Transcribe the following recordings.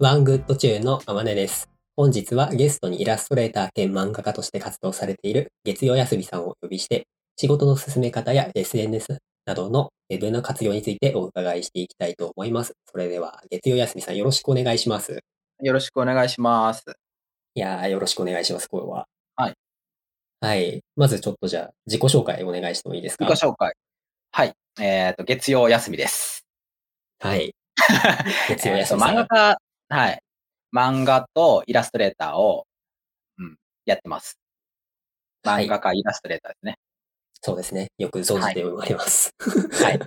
ワングッドチューンのあまねです。本日はゲストにイラストレーター兼漫画家として活動されている月曜休みさんをお呼びして、仕事の進め方や SNS などのウェブの活用についてお伺いしていきたいと思います。それでは、月曜休みさんよろしくお願いします。よろしくお願いします。いやー、よろしくお願いします、これは。はい。はい。まずちょっとじゃあ、自己紹介お願いしてもいいですか？自己紹介。はい。えっ、と、月曜休みです。はい。月曜休み。漫画家、はい。漫画とイラストレーターを、うん、やってます。はい漫画家、イラストレーターですね。そうですね。よく存じております。はい。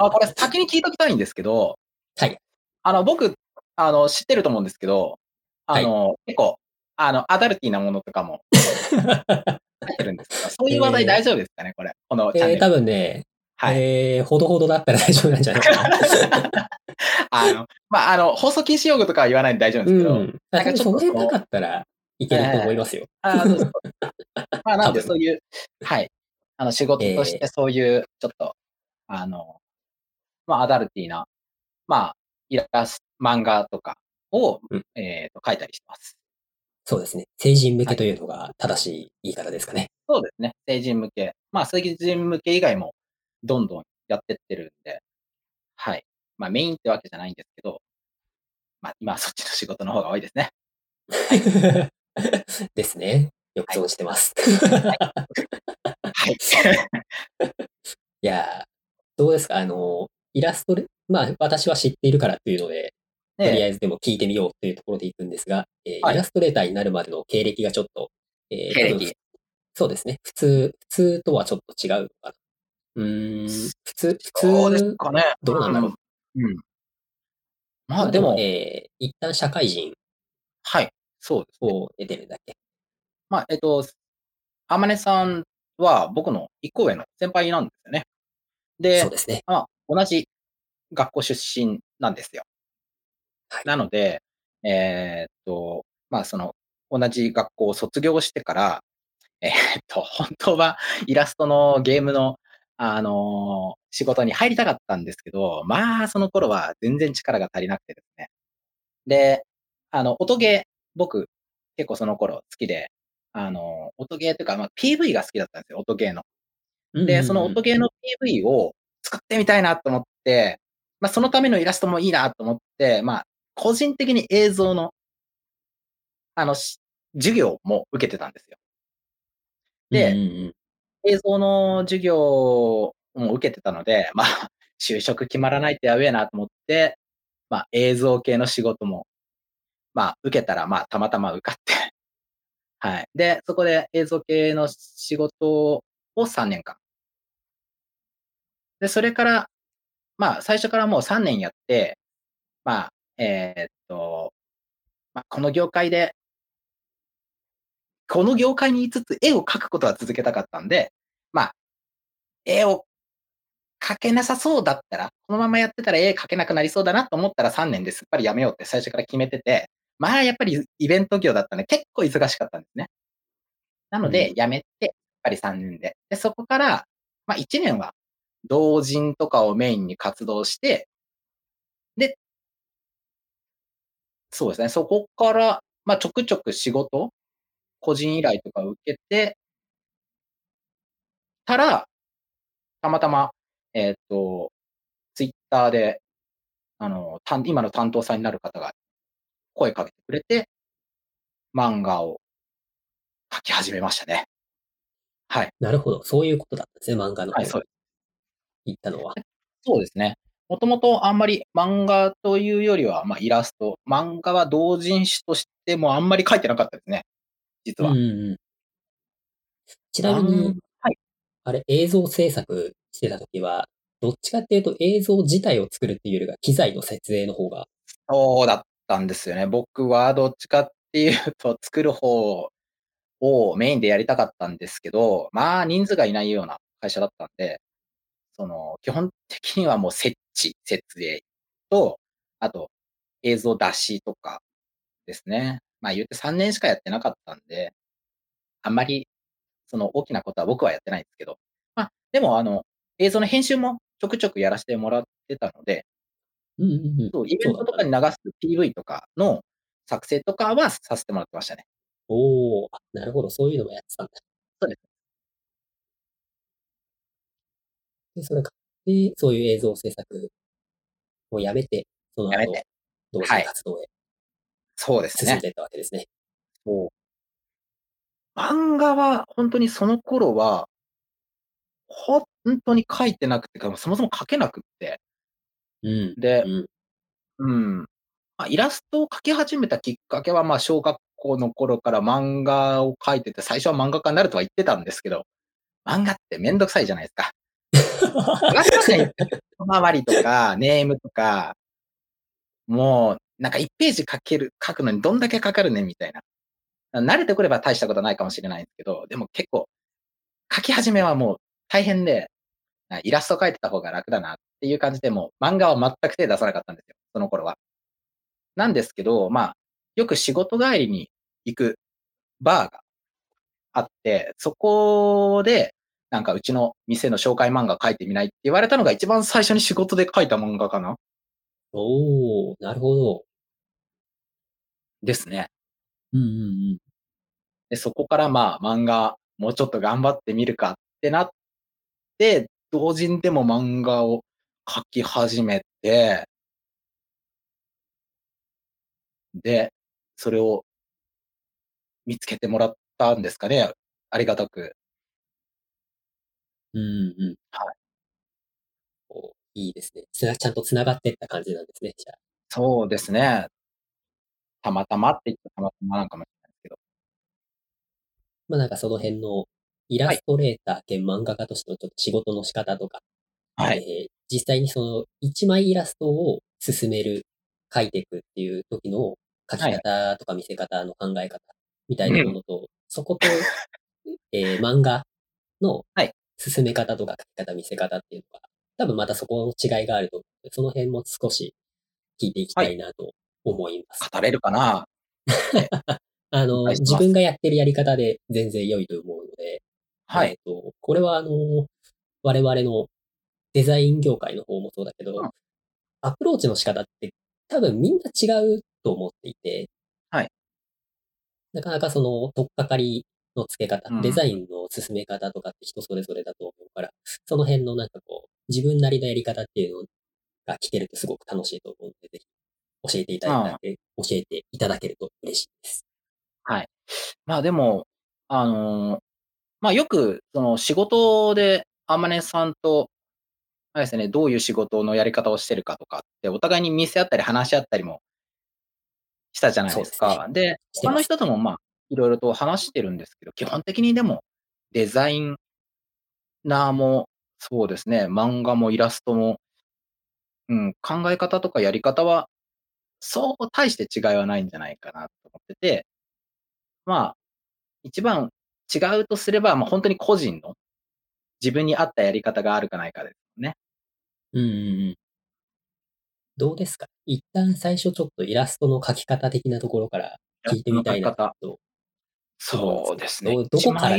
あ、これ先に聞いときたいんですけど、はい。あの、僕、あの、知ってると思うんですけど、あの、結構、あの、アダルティーなものとかも 入ってるんですけど、そういう話題大丈夫ですかね、これ。このチャンネえー、ル。多分ね、はい。えー、ほどほどだったら大丈夫なんじゃないかな。あの、まあ、あの、放送禁止用語とかは言わないんで大丈夫ですけど、うん。なんかちょっとそのかったらいけると思いますよ。あーそうそう まあ、なんでそういう、はい。あの、仕事としえてそういう、ちょっと、あの、まあ、アダルティーな、まあ、イラスト、漫画とかを、うんえっ、と、書いたりしてます。そうですね。成人向けというのが正しい言い方ですかね。そうですね。成人向け。まあ、成人向け以外も、どんどんやってってるんで、はい。まあ、メインってわけじゃないんですけど、まあ、今はそっちの仕事の方が多いですね。ですね。よく存じてます。はい。いやー、どうですか？あの、イラストで、まあ、私は知っているからっていうので、とりあで、えずでも聞いてみようというところでいくんですが、えーはいイラストレーターになるまでの経歴がちょっと、えー経歴そうですね。普通、普通とはちょっと違うのかな。うーん、普通、普そうです通、かね。どうなんだろう。うん。まあ、でも、えー一旦社会人はい。そうですね。を得てるだけ。まあ、えっと、あまねさんは僕の一個上の先輩なんですよね。でそう、ですね。まあ、同じ学校出身なんですよ。はいなので、えーっと、まあ、その、同じ学校を卒業してから、えーっと、本当はイラストのゲームの、あのー仕事に入りたかったんですけど、まあ、その頃は全然力が足りなくてですね。で、あの、音ゲー、僕、結構その頃好きで、あの、音ゲーというか、まあ、PV が好きだったんですよ、音ゲーの。で、その音ゲーの PV を作ってみたいなと思って、まあ、そのためのイラストもいいなと思って、まあ、個人的に映像の、あの、し授業も受けてたんですよ。でうんうんうん映像の授業も受けてたので、まあ、就職決まらないってやべえなと思って、まあ、映像系の仕事も、まあ、受けたら、まあ、たまたま受かって、はい。で、そこで映像系の仕事を3年間。で、それから、まあ、最初からもう3年やって、まあ、えーっと、まあ、この業界で、この業界にいつつ絵を描くことは続けたかったんで、まあ、絵を描けなさそうだったら、このままやってたら絵描けなくなりそうだなと思ったら3年ですっぱりやめようって最初から決めてて、まあやっぱりイベント業だったんで結構忙しかったんですね。なのでうんやめて、やっぱり3年で。で、そこから、まあ1年は同人とかをメインに活動して、で、そうですね、そこから、まあちょくちょく仕事、個人依頼とかを受けて、たら、たまたま、えーっと、ツイッターで、あの、担今の担当さんになる方が声かけてくれて、漫画を描き始めましたね。はい。なるほど。そういうことだったんですね、漫画の方はい、にそう行ったのは。そうですね。もともとあんまり漫画というよりは、まあ、イラスト。漫画は同人誌としてもあんまり描いてなかったですね。実は。うんうんうんちなみに、はい。あれ、映像制作してた時は、どっちかっていうと映像自体を作るっていうよりが、機材の設営の方が、そうだったんですよね。僕はどっちかっていうと、作る方をメインでやりたかったんですけど、まあ人数がいないような会社だったんで、その、基本的にはもう設置、設営と、あと映像出しとかですね。まあ言って3年しかやってなかったんで、あんまりその大きなことは僕はやってないんですけど、まあでもあの、映像の編集もちょくちょくやらせてもらってたので、うんうんうん。そう、イベントとかに流す PV とかの作成とかはさせてもらってましたね。おお、あ、なるほど、そういうのもやってたんだ。そうです。で、それかで、そういう映像制作をやめて、その後やめて、同時はい活動へそうですね。進んでいったわけですね。そう。漫画は本当にその頃は、ほんとに書いてなくてか、そもそも書けなくって。うん。でうん。うん。ま、イラストを描き始めたきっかけは、ま、小学校の頃から漫画を描いてて、最初は漫画家になるとは言ってたんですけど、漫画ってめんどくさいじゃないですか。小回りとかネームとかもう、なんか1ページ書ける書くのにどんだけかかるねんみたいな。慣れてくれば大したことないかもしれないんすけど、でも結構、書き始めはもう大変で、あ、イラスト描いてた方が楽だなっていう感じで、もう漫画は全く手出さなかったんですよ、その頃は。なんですけど、まあ、よく仕事帰りに行くバーがあって、そこで、なんかうちの店の紹介漫画描いてみないって言われたのが一番最初に仕事で描いた漫画かな。おお、なるほど。ですね。うんうんうん。で、そこからまあ、漫画、もうちょっと頑張ってみるかってなって、同人でも漫画を描き始めてで、それを見つけてもらったんですかね、ありがたく。うんうんうん。はい。お、いいですね。つなちゃんと繋がってった感じなんですね、じゃあ。そうですね。たまたまって言ったらたまたまなんかもしれないけど。ま、なんかその辺のイラストレーター兼漫画家としてのちょっと仕事の仕方とか、はい。ええ、実際にその1枚イラストを進める、描いてくっていう時の描きはい。方とか見せ方の考え方みたいなものと、そこと、ええ、漫画のはい。進め方とか描き方、見せ方っていうのが、多分またそこの違いがあると思うんで、その辺も少し聞いていきはい。たいなと思います。語れるかな？ね。あの。自分がやってるやり方で全然良いと思うので、はい。えっと、これはあの、我々のデザイン業界の方もそうだけど、うん。アプローチの仕方って多分みんな違うと思っていてはい。なかなかその取っかかりの付け方、デうん。ザインの進め方とかって人それぞれだと思うから、その辺のなんかこう、自分なりのやり方っていうのが聞けるとすごく楽しいと思うので、ぜひ教えていただああ。け教えていただけると嬉しいです。はい。まあ、でも、あの、ま、よくその仕事であまねさんと、あれですね、どういう仕事のやり方をしてるかとかってお互いに見せ合ったり話し合ったりもしたじゃないですね。ですか。で、他の。人ともまあ、色々と話してるんですけど、基本的にでもデザインナーも、そうですね、漫画もイラストもうん、考え方とかやり方は、そう大して違いはないんじゃないかなと思ってて。まあ、一番違うとすれば、ま、ほんとに個人の、自分に合ったやり方があるかないかですね。うんうんうん。どうですか？一旦最初ちょっとイラストの描き方的なところから聞いてみたいな。とそうですね、どこから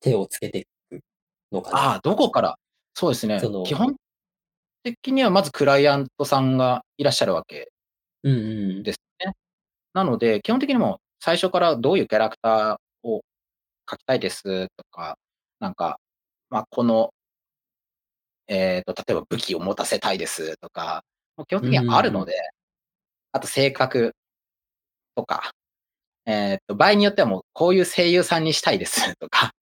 手をつけていくのかな？ああ、どこから？そうですね、基本的にはまずクライアントさんがいらっしゃるわけうんうんうん。ですね。なので、基本的にもう最初からどういうキャラクターを描きたいですとか、なんか、ま、このえっと、例えば武器を持たせたいですとか、もう基本う的にはある。ので、あと性格とか、えっと、場合によってはもうこういう声優さんにしたいですとか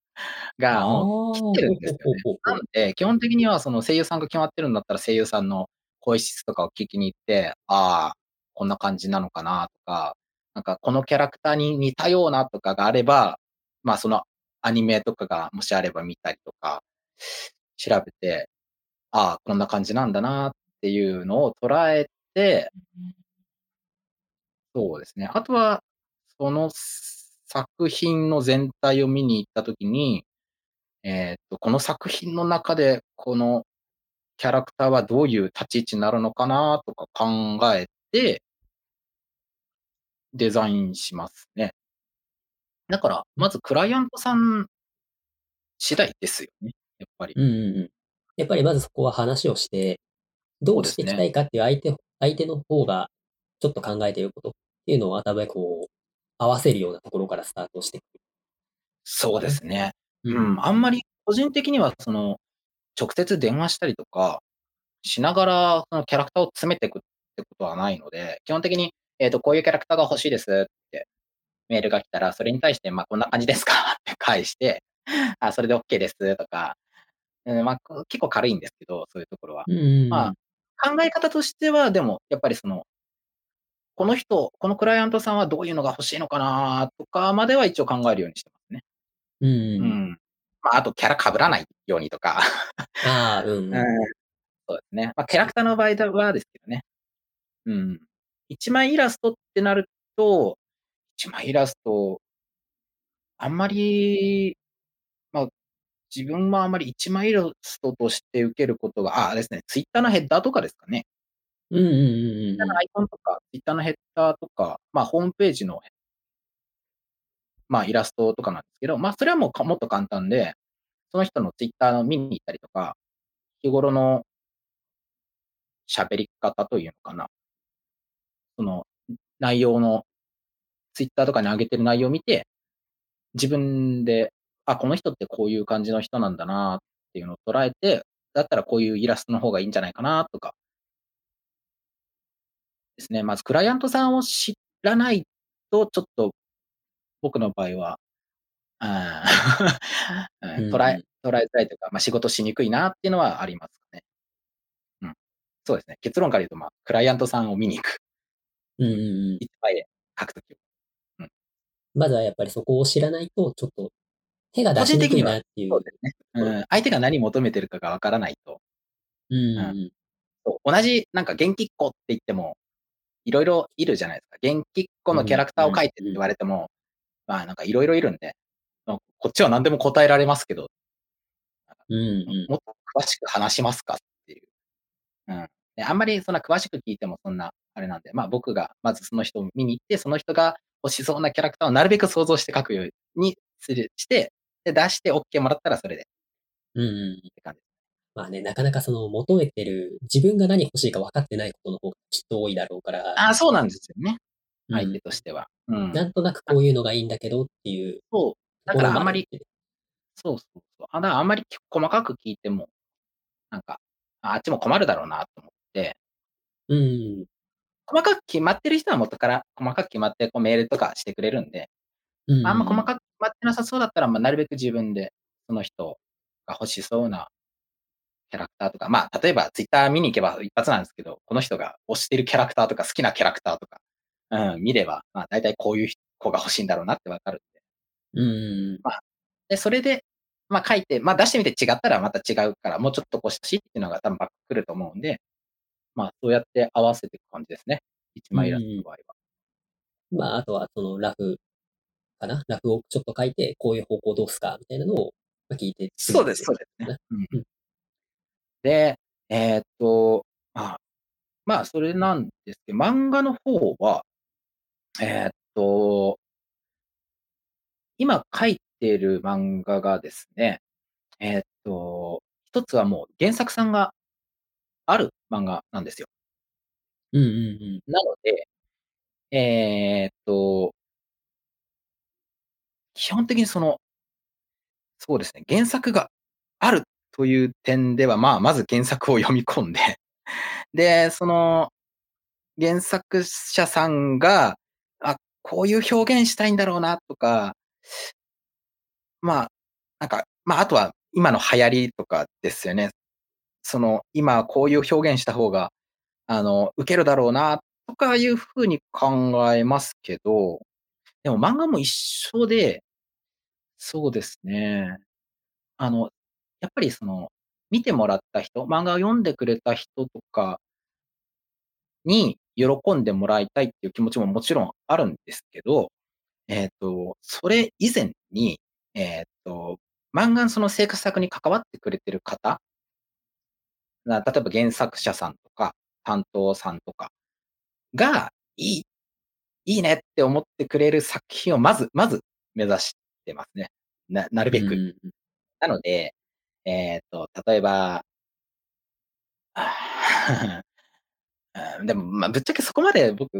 ああ、が、もう来ほてるんですよね。なので、基本的にはその声優さんが決まってるんだったら、声優さんの声質とかを聞きに行って、ああ、こんな感じなのかなとか、なんかこのキャラクターに似たようなとかがあれば、まあ、そのアニメとかがもしあれば見たりとか、調べて、ああ、こんな感じなんだなっていうのを捉えてそうですね。あとは、その作品の全体を見に行った時に、えっと、この作品の中で、このキャラクターはどういう立ち位置になるのかなとか考えてデザインしますね。だから、うん。まずクライアントさん次第ですよね、やっぱり。うんうんうん。やっぱりまずそこは話をしてどうしていきたいかっていう相手、相手の方がちょっと考えていることっていうのを頭でこう、合わせるようなところからスタートしていく。そうですね。うん、あんまり個人的にはその、直接電話したりとかしながら、そのキャラクターを詰めていくってことはないので、基本的に、えっ、と、こういうキャラクターが欲しいですってメールが来たら、それに対して、まあ、こんな感じですか？って返して、あ、それで OK ですとか、うん、まあ、こ結構軽いんですけど、そういうところは。まあ考え方としては、でも、やっぱりその、この人、このクライアントさんはどういうのが欲しいのかなとかまでは一応考えるようにしてますね。うんううん。ん。まあ、あとキャラ被らないようにとか。ああ、うんうん。うん。そうですね。まあ、キャラクターの場合はですけどね。うん。一枚イラストってなると、一枚イラスト、あんまり、まあ、自分はあんまり一枚イラストとして受けることが、ああれですね、ツイッターのヘッダーとかですかね。うんうんうんうんツイッターのアイコンとか、ツイッターのヘッダーとか、まあ、ホームページの、まあ、イラストとかなんですけど、まあ、それはもうかもっと簡単で、その人のツイッターの見に行ったりとか、日頃の喋り方というのかな。その内容の、ツイッターとかに上げてる内容を見て、自分で、あ、この人ってこういう感じの人なんだなっていうのを捉えて、だったらこういうイラストの方がいいんじゃないかなとか。ですね。まずクライアントさんを知らないと、ちょっと僕の場合は、うん捉え、捉えづらいというか、まあ、仕事しにくいなっていうのはありますね。うん。そうですね。結論から言うと、まあ、クライアントさんを見に行く。うんうんうん。で書くときまずはやっぱりそこを知らないと、ちょっと手が出しにくいなっていう。そうですね。うん。相手が何求めてるかがわからないと。うんうん同じ、なんか元気っ子って言っても、いろいろいるじゃないですか。元気っ子のキャラクターを描いてって言われても、まあなんかいろいろいるんで、まあこっちは何でも答えられますけど、うんうん。もっと詳しく話しますかっていう。うん。であんまりそんな詳しく聞いてもそんな、あれなんで、まあ僕がまずその人を見に行って、その人が欲しそうなキャラクターをなるべく想像して書くようにする、して、で、出して OK もらったらそれでっうんうん。て感じ。まあね、なかなかその求めてる、自分が何欲しいか分かってないことの方がきっと多いだろうから、ああ、そうなんですよね。うん相手としては。うん。なんとなくこういうのがいいんだけどっていうそう。だからあんまり、るそうそうそう。あだあんまり細かく聞いても、なんか、ああっちも困るだろうなと思って、うんうん。細かく決まってる人は元から細かく決まってこうメールとかしてくれるんで、うんうん。あんま細かく決まってなさそうだったら、まあ、なるべく自分でその人が欲しそうなキャラクターとか、まあ、例えばツイッター見に行けば一発なんですけど、この人が推してるキャラクターとか好きなキャラクターとか、うん、見れば、まあ、大体こういう子が欲しいんだろうなってわかるんで。うんうん。で、それで、まあ書いて、まあ出してみて違ったらまた違うから、もうちょっとこうしてほしいっていうのが多分バック来ると思うんで、まあそうやって合わせていく感じですね。一枚イラストの場合は。まあ、あとはそのラフかな？ラフをちょっと書いて、こういう方向どうすか？みたいなのをまあ聞いて。そうです、そうですね。で、えーっと、まあ、まあそれなんですけど、漫画の方は、えーっと、今書いてる漫画がですね、えーっと、一つはもう原作さんがある漫画なんですよ。うんうんうん。なので、えーっと、基本的にその、そうですね、原作があるという点では、まあ、まず原作を読み込んで、で、その、原作者さんが、あ、こういう表現したいんだろうなとか、まあ、なんか、まあ、あとは今の流行りとかですよね。その、今こういう表現した方が、あの、受けるだろうな、とかいうふうに考えますけど、でも漫画も一緒で、そうですね。あの、やっぱりその、見てもらった人、漫画を読んでくれた人とかに喜んでもらいたいっていう気持ちももちろんあるんですけど、えっ、と、それ以前に、えっ、と、漫画のその制作に関わってくれてる方、例えば原作者さんとか、担当さんとかが、いい、いいねって思ってくれる作品をまず、まず目指してますね。な、なるべく。うんうんなので、えっ、と、例えば、でも、まあ、ぶっちゃけそこまで僕、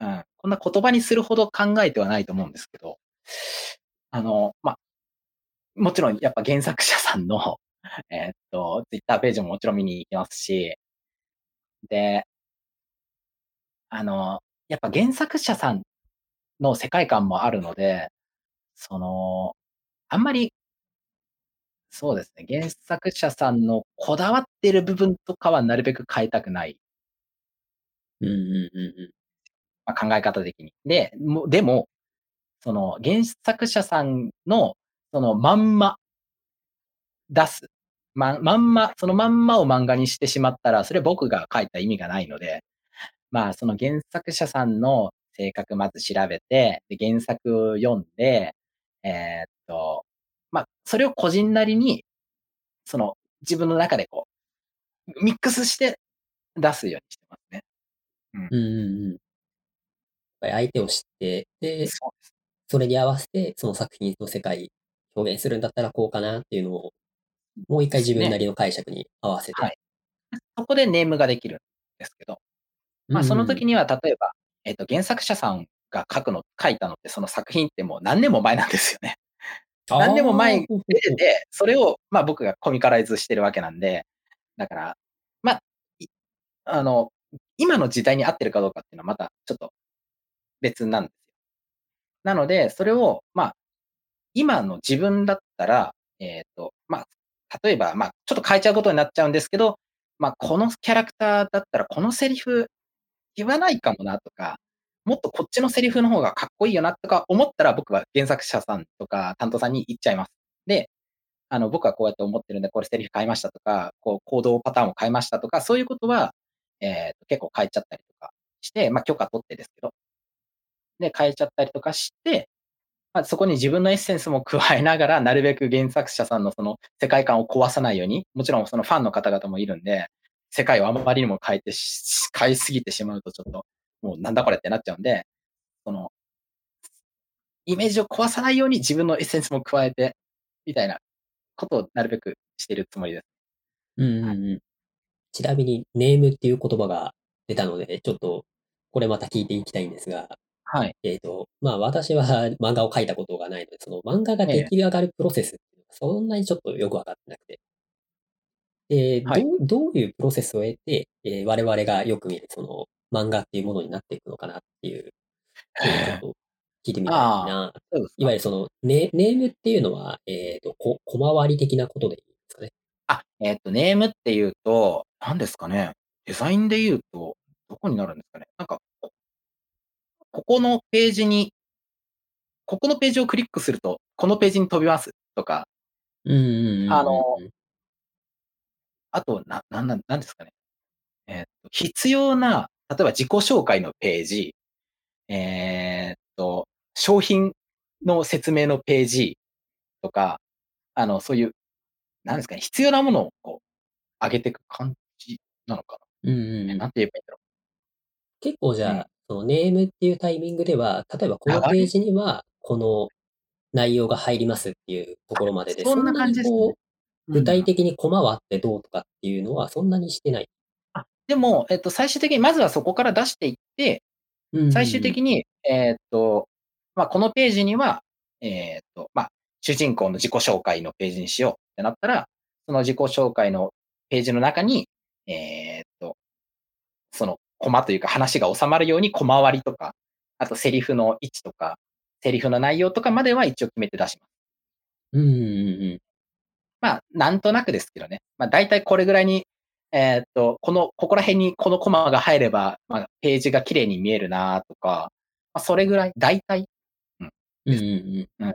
うん、こんな言葉にするほど考えてはないと思うんですけど、あの、まあ、もちろんやっぱ原作者さんの、えー、っと、ツイッターページももちろん見に行きますし、で、あの、やっぱ原作者さんの世界観もあるので、その、あんまり、そうですね、原作者さんのこだわってる部分とかはなるべく変えたくない。うんうんうんうん。まあ、考え方的に。で、もでも、その原作者さんの、そのまんま出す。ま、まんま、そのまんまを漫画にしてしまったら、それ僕が書いた意味がないので、まあ、その原作者さんの性格まず調べて、で、原作読んで、えー、っと、まあ、それを個人なりに、その、自分の中でこう、ミックスして出すようにしてますね。うん。うんうんうん。やっぱり相手を知って、で。それに合わせて、その作品の世界表現するんだったらこうかなっていうのを、もう一回自分なりの解釈に合わせて。はい。そこでネームができるんですけど、まあ、その時には例えば、えっと、原作者さんが書くの、書いたのってその作品ってもう何年も前なんですよね。何年も前に出てて、それを、まあ僕がコミカライズしてるわけなんで、だから、まあ、あの、今の時代に合ってるかどうかっていうのはまたちょっと別なんですよ。なので、それを、まあ、今の自分だったら、えっ、ー、と、まあ、例えば、まあ、ちょっと変えちゃうことになっちゃうんですけど、まあ、このキャラクターだったらこのセリフ言わないかもなとか、もっとこっちのセリフの方がかっこいいよなとか思ったら僕は原作者さんとか担当さんに言っちゃいます。で、あの、僕はこうやって思ってるんで、これセリフ変えましたとか、こう、行動パターンを変えましたとか、そういうことは、えー、結構変えちゃったりとかして、まあ、許可取ってですけど。で、変えちゃったりとかして、まあ、そこに自分のエッセンスも加えながら、なるべく原作者さんのその世界観を壊さないように、もちろんそのファンの方々もいるんで、世界をあまりにも変えて変えすぎてしまうとちょっと、もうなんだこれってなっちゃうんで、その、イメージを壊さないように自分のエッセンスも加えて、みたいなことをなるべくしてるつもりです。うんうんうん。ちなみに、ネームっていう言葉が出たので、ちょっと、これまた聞いていきたいんですが、はい。えっ、ー、と、まあ私は 漫画を描いたことがないので、その漫画が出来上がるプロセスっていうのはそんなにちょっとよくわかってなくて。で、はい、どう、どういうプロセスを得て、えー、我々がよく見るその漫画っていうものになっていくのかなっていう、ちょっと聞いてみたいな。いわゆるそのネ、ネームっていうのは、えっ、ー、と、こ、小回り的なことでいいですかね。あ、えっ、ー、と、ネームっていうと、何ですかね。デザインで言うと、どこになるんですかね。なんか、ここのページに、ここのページをクリックすると、このページに飛びますとか、うんあの、あと、な、なん、なんですかね。えっ、と、必要な、例えば自己紹介のページ、えー、っと、商品の説明のページ。とか、あの、そういう、なんですかね、必要なものをこう、上げていく感じなのかな。うんうん、なんて言えばいいんだろう。結構じゃあ、うん、そのネームっていうタイミングでは、例えばこのページには、この内容が入りますっていうところまでで、そんな感じですね。具体的にコマ割ってどうとかっていうのはそんなにしてない。あ、でも、えっと、最終的にまずはそこから出していって、最終的に、えっと、まあ、このページには、えっと、まあ、主人公の自己紹介のページにしようってなったら、その自己紹介のページの中に、えっと、そのコマというか話が収まるようにコマ割りとか、あとセリフの位置とか、セリフの内容とかまでは一応決めて出します。うんうんうん。まあ、なんとなくですけどね。まあ、大体これぐらいに、えー、っと、この、ここら辺にこのコマが入れば、まあ、ページが綺麗に見えるなとか、まあ、それぐらい、大体。うん。うんうんうん。うん。ま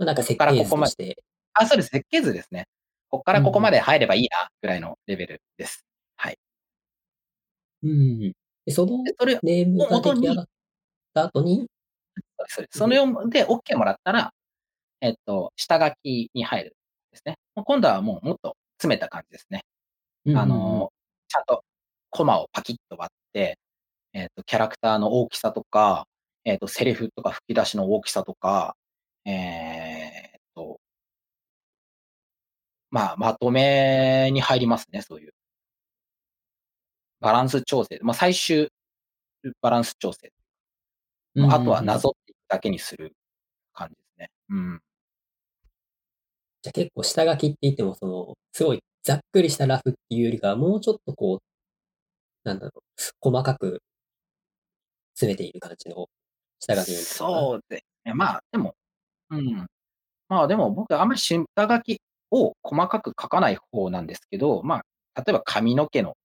あ、なんか設計図として。あ、そうです。設計図ですね。ここからここまで入ればいいな、ぐらいのレベルです。はい。うん。でそのネームが出来上がった後に？それ、その4で OK もらったら、えっと、下書きに入るですね。今度はもうもっと詰めた感じですね。あの、ちゃんとコマをパキッと割って、えっ、と、キャラクターの大きさとか、えっ、と、セリフとか吹き出しの大きさとか、えっと、まあ、まとめに入りますね、そういう。バランス調整、まあ、最終バランス調整。あとはなぞっていくだけにする感じですね。うん。じゃ結構下書きって言っても、その、すごいざっくりしたラフっていうよりかは、もうちょっとこう、なんだろう、細かく詰めている感じの下書きそうですね。まあ、でも、うん。まあでも僕、あんまり下書きを細かく書かない方なんですけど、まあ、例えば髪の毛の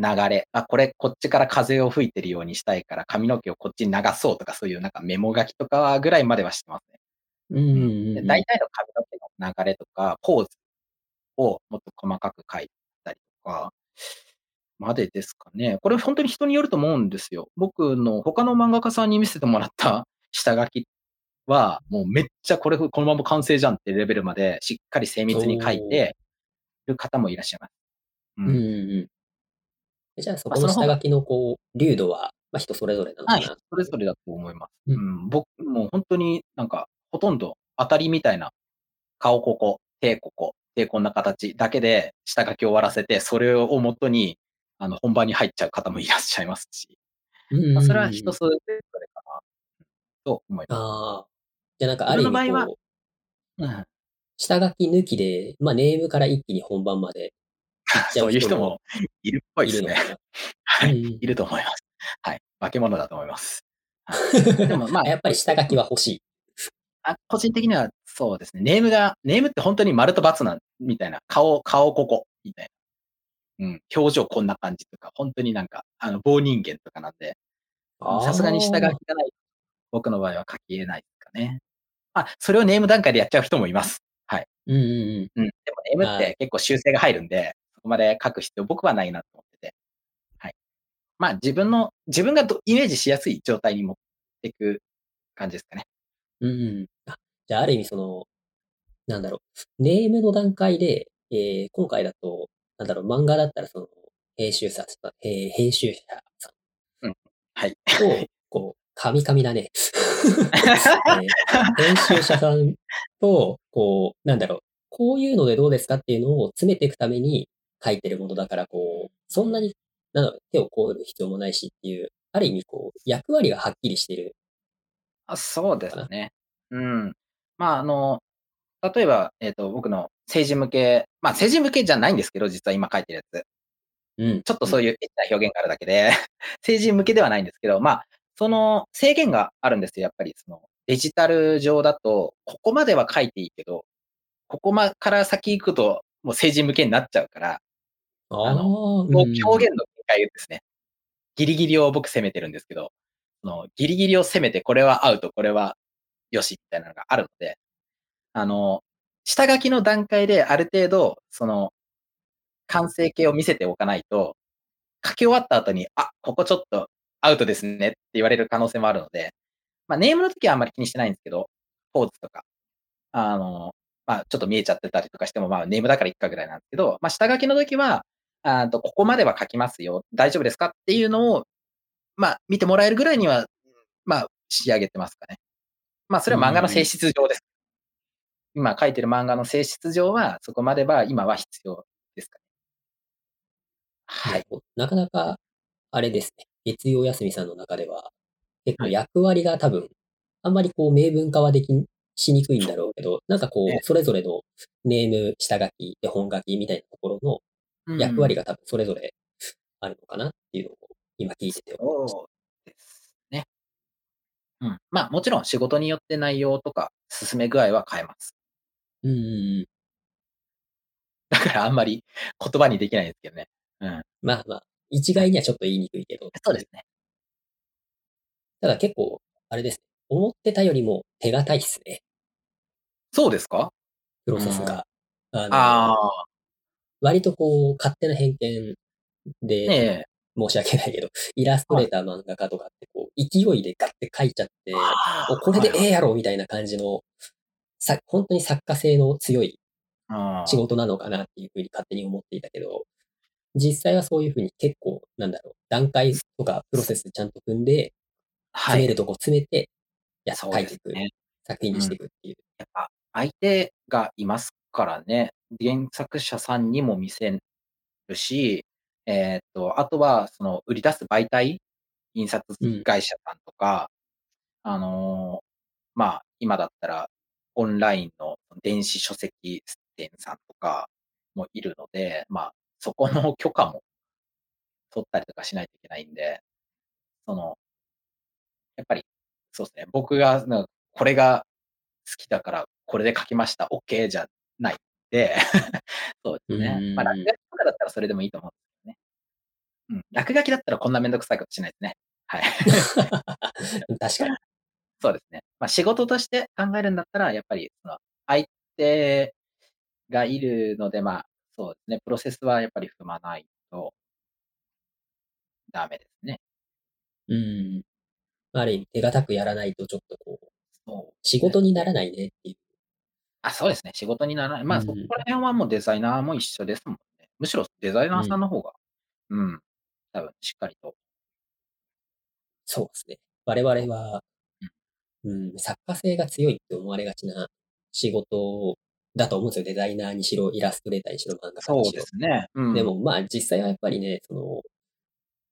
流れ、あ、これこっちから風を吹いてるようにしたいから髪の毛をこっちに流そうとかそういうなんかメモ書きとかぐらいまではしてますね。うん。大体の髪の毛の流れとか、ポーズをもっと細かく書いたりとか、までですかね。これ本当に人によると思うんですよ。僕の他の漫画家さんに見せてもらった下書きは、もうめっちゃこれ、このまま完成じゃんってレベルまでしっかり精密に書いてる方もいらっしゃいます。うん。うんうんじゃあそこの下書きのこう、流度は、まあ、人それぞれなのかな、はい、それぞれだと思います。うん、僕も本当になんか、ほとんど当たりみたいな、顔ここ、手ここ、手こんな形だけで下書き終わらせて、それをもとに、あの、本番に入っちゃう方もいらっしゃいますし、うんまあ、それは人それぞれかな、と思います。ああ。じゃあなんかある意味こう、うん、下書き抜きで、まあネームから一気に本番まで そういう人もいるっぽいですね。はい、いると思います。はい。化け物だと思います。でもまあ、やっぱり下書きは欲しい。あ個人的にはそうですね。ネームが、ネームって本当に丸と×な、みたいな。顔、顔ここ、みたいな。うん。表情こんな感じとか、本当になんか、あの、棒人間とかなんで、さすがに下書きがない。僕の場合は書き得ないですかね。あ、それをネーム段階でやっちゃう人もいます。はい。うんうんうん。うん。でもネームって結構修正が入るんで、そこまで書く必要、僕はないなと思ってて。はい。まあ自分の、自分がイメージしやすい状態に持っていく感じですかね。うん。あじゃあある意味その、なんだろう、ネームの段階で、えー、今回だと、なんだろう、漫画だったらその、編集者、えー、編集者さん。うん。はい。と、こう、カミカミだね。えー、編集者さんと、こう、なんだろう、こういうのでどうですかっていうのを詰めていくために書いてるものだから、こう、そんなに、なの手をこう必要もないしっていう、ある意味こう、役割がはっきりしてる。あそうですね。うん。まあ、あの、例えば、えっ、ー、と、僕の政治向け、まあ、政治向けじゃないんですけど、実は今書いてるやつ。うん。ちょっとそういうエッチな表現があるだけで、政治向けではないんですけど、まあ、その制限があるんですよ、やっぱり。そのデジタル上だと、ここまでは書いていいけど、ここまから先行くと、もう政治向けになっちゃうから、あの、表現の限界ですね。ギリギリを僕攻めてるんですけど、そのギリギリを攻めて、これはアウト、これはよし、みたいなのがあるので、あの、下書きの段階である程度、その、完成形を見せておかないと、書き終わった後に、あ、ここちょっとアウトですねって言われる可能性もあるので、まあ、ネームの時はあんまり気にしてないんですけど、ポーズとか、あの、まあ、ちょっと見えちゃってたりとかしても、まあ、ネームだからいっかぐらいなんですけど、まあ、下書きの時は、あと、ここまでは書きますよ。大丈夫ですか？っていうのを、まあ、見てもらえるぐらいには、まあ、仕上げてますかね。まあ、それは漫画の性質上です。今書いてる漫画の性質上は、そこまでは今は必要ですかね。はい。なかなか、あれですね。月曜休みさんの中では、結構役割が多分、あんまりこう明文化はできしにくいんだろうけど、なんかこう、それぞれのネーム、下書き、絵本書きみたいなところの役割が多分それぞれあるのかなっていうのを今聞いてて思いました。そうですね。うん。まあもちろん仕事によって内容とか進め具合は変えます。うん。だからあんまり言葉にできないですけどね。うん。まあまあ、一概にはちょっと言いにくいけど。そうですね。ただ結構、あれですね。思ってたよりも手堅いっすね。そうですか？プロセスが。あのあ割とこう、勝手な偏見で、ね申し訳ないけど、イラストレーター漫画家とかってこう、勢いでガッて書いちゃって、これでええやろみたいな感じの、さ、本当に作家性の強い仕事なのかなっていうふうに勝手に思っていたけど、実際はそういうふうに結構、なんだろう、段階とかプロセスちゃんと組んで、詰めるとこ詰めて、や、書いていく、ね、作品にしていくっていう。やっぱ、相手がいますからね、原作者さんにも見せるし、えっと、あとは、その、売り出す媒体、印刷会社さんとか、あの、まあ、今だったら、オンラインの電子書籍店さんとかもいるので、まあ、そこの許可も取ったりとかしないといけないんで、その、やっぱり、そうですね、僕が、これが好きだから、これで書きました、オッケーじゃないんで、そうですね。まあ、落書きとかだったらそれでもいいと思うんですよね。うん、落書きだったらこんなめんどくさいことしないですね。はい。確かに。そうですね。まあ、仕事として考えるんだったら、やっぱり、その、相手がいるので、まあ、そうですね、プロセスはやっぱり踏まないとダメですね。うん。ある意味、手堅くやらないとちょっとこう、そう。仕事にならないねっていう。あ、そうですね、仕事にならない。まあ、うんそこら辺はもうデザイナーも一緒ですもんね。むしろデザイナーさんの方が、うん、多分しっかりと。そうですね。我々は、うん、作家性が強いって思われがちな仕事だと思うんですよ。デザイナーにしろ、イラストレーターにしろ、漫画家そうにしろ。ですね。うん。でも、まあ実際はやっぱりね、その、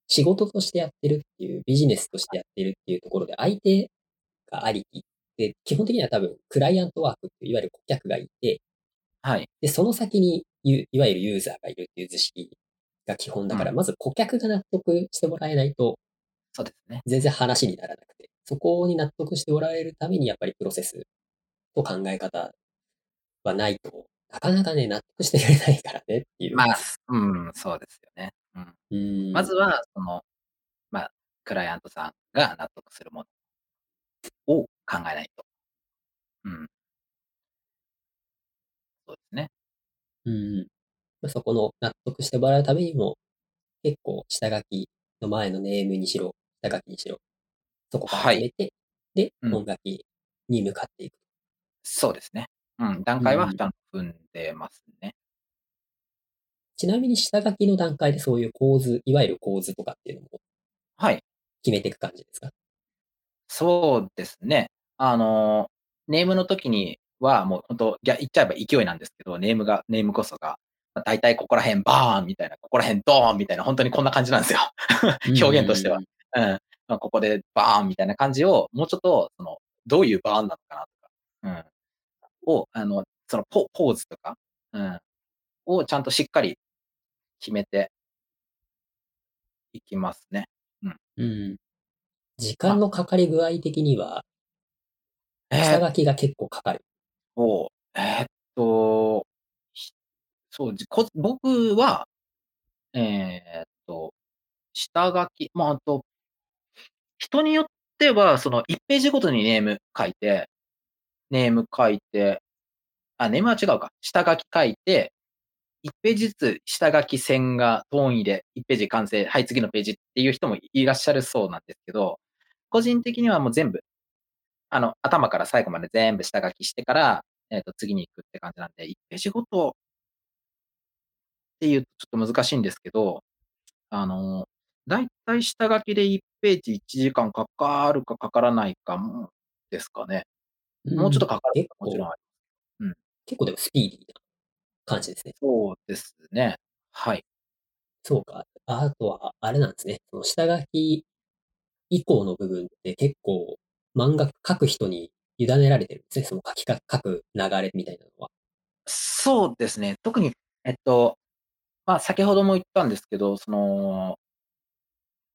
仕事としてやってるっていう、ビジネスとしてやってるっていうところで、相手がありき。で、基本的には多分、クライアントワークっていわゆる顧客がいて、はい。で、その先にい、いわゆるユーザーがいるっていう図式が基本だから、うまず顧客が納得してもらえないと、そうですね。全然話にならなくて、そこに納得してもらえるために、やっぱりプロセスと考え方はないと、なかなかね、納得してくれないからねっていう。まあ、うん、そうですよね。うん。うん。まずは、その、まあ、クライアントさんが納得するものを考えないと。うん。そうですね。うん。まあ、そこの納得してもらうためにも、結構下書きの前のネームにしろ、下書きにしろ、そこから始めて、で、うん本書きに向かっていく。そうですね。うん。段階はうん負担踏んでますね。ちなみに下書きの段階でそういう構図、いわゆる構図とかっていうのもはい。決めていく感じですか？そうですね。あの、ネームの時には、もう本当、言っちゃえば勢いなんですけど、ネームが、ネームこそが、まあ、大体ここら辺バーンみたいな、ここら辺ドーンみたいな、本当にこんな感じなんですよ。表現としては。うんうん。まあ、ここでバーンみたいな感じを、もうちょっと、その、どういうバーンなのかなとか、うん。を、あの、そのポ、ポーズとか、うん。をちゃんとしっかり決めていきますね。うん。時間のかかり具合的には、えー下書きが結構かかる。を、えーっと、ひそう、じこ僕は、えーっと、下書き、まあ、あと、人によっては、その1ページごとにネーム書いて、ネーム書いて、あ、ネームは違うか。下書き書いて、1ページずつ下書き線がトーン入れ、1ページ完成、はい、次のページっていう人もいらっしゃるそうなんですけど、個人的にはもう全部、あの、頭から最後まで全部下書きしてから、えっ、と、次に行くって感じなんで、1ページごとっていうとちょっと難しいんですけど、あの、だいたい下書きで1ページ1時間かかるかかからないかもですかね。もうちょっとかかるかもちろんあり結構でもスピーディーな感じですね。そうですね。はい。そうか。あとは、あれなんですね。その下書き以降の部分って結構漫画描く人に委ねられてるんですね。その書きか、書く流れみたいなのは。そうですね。特に、えっと、まあ、先ほども言ったんですけど、その、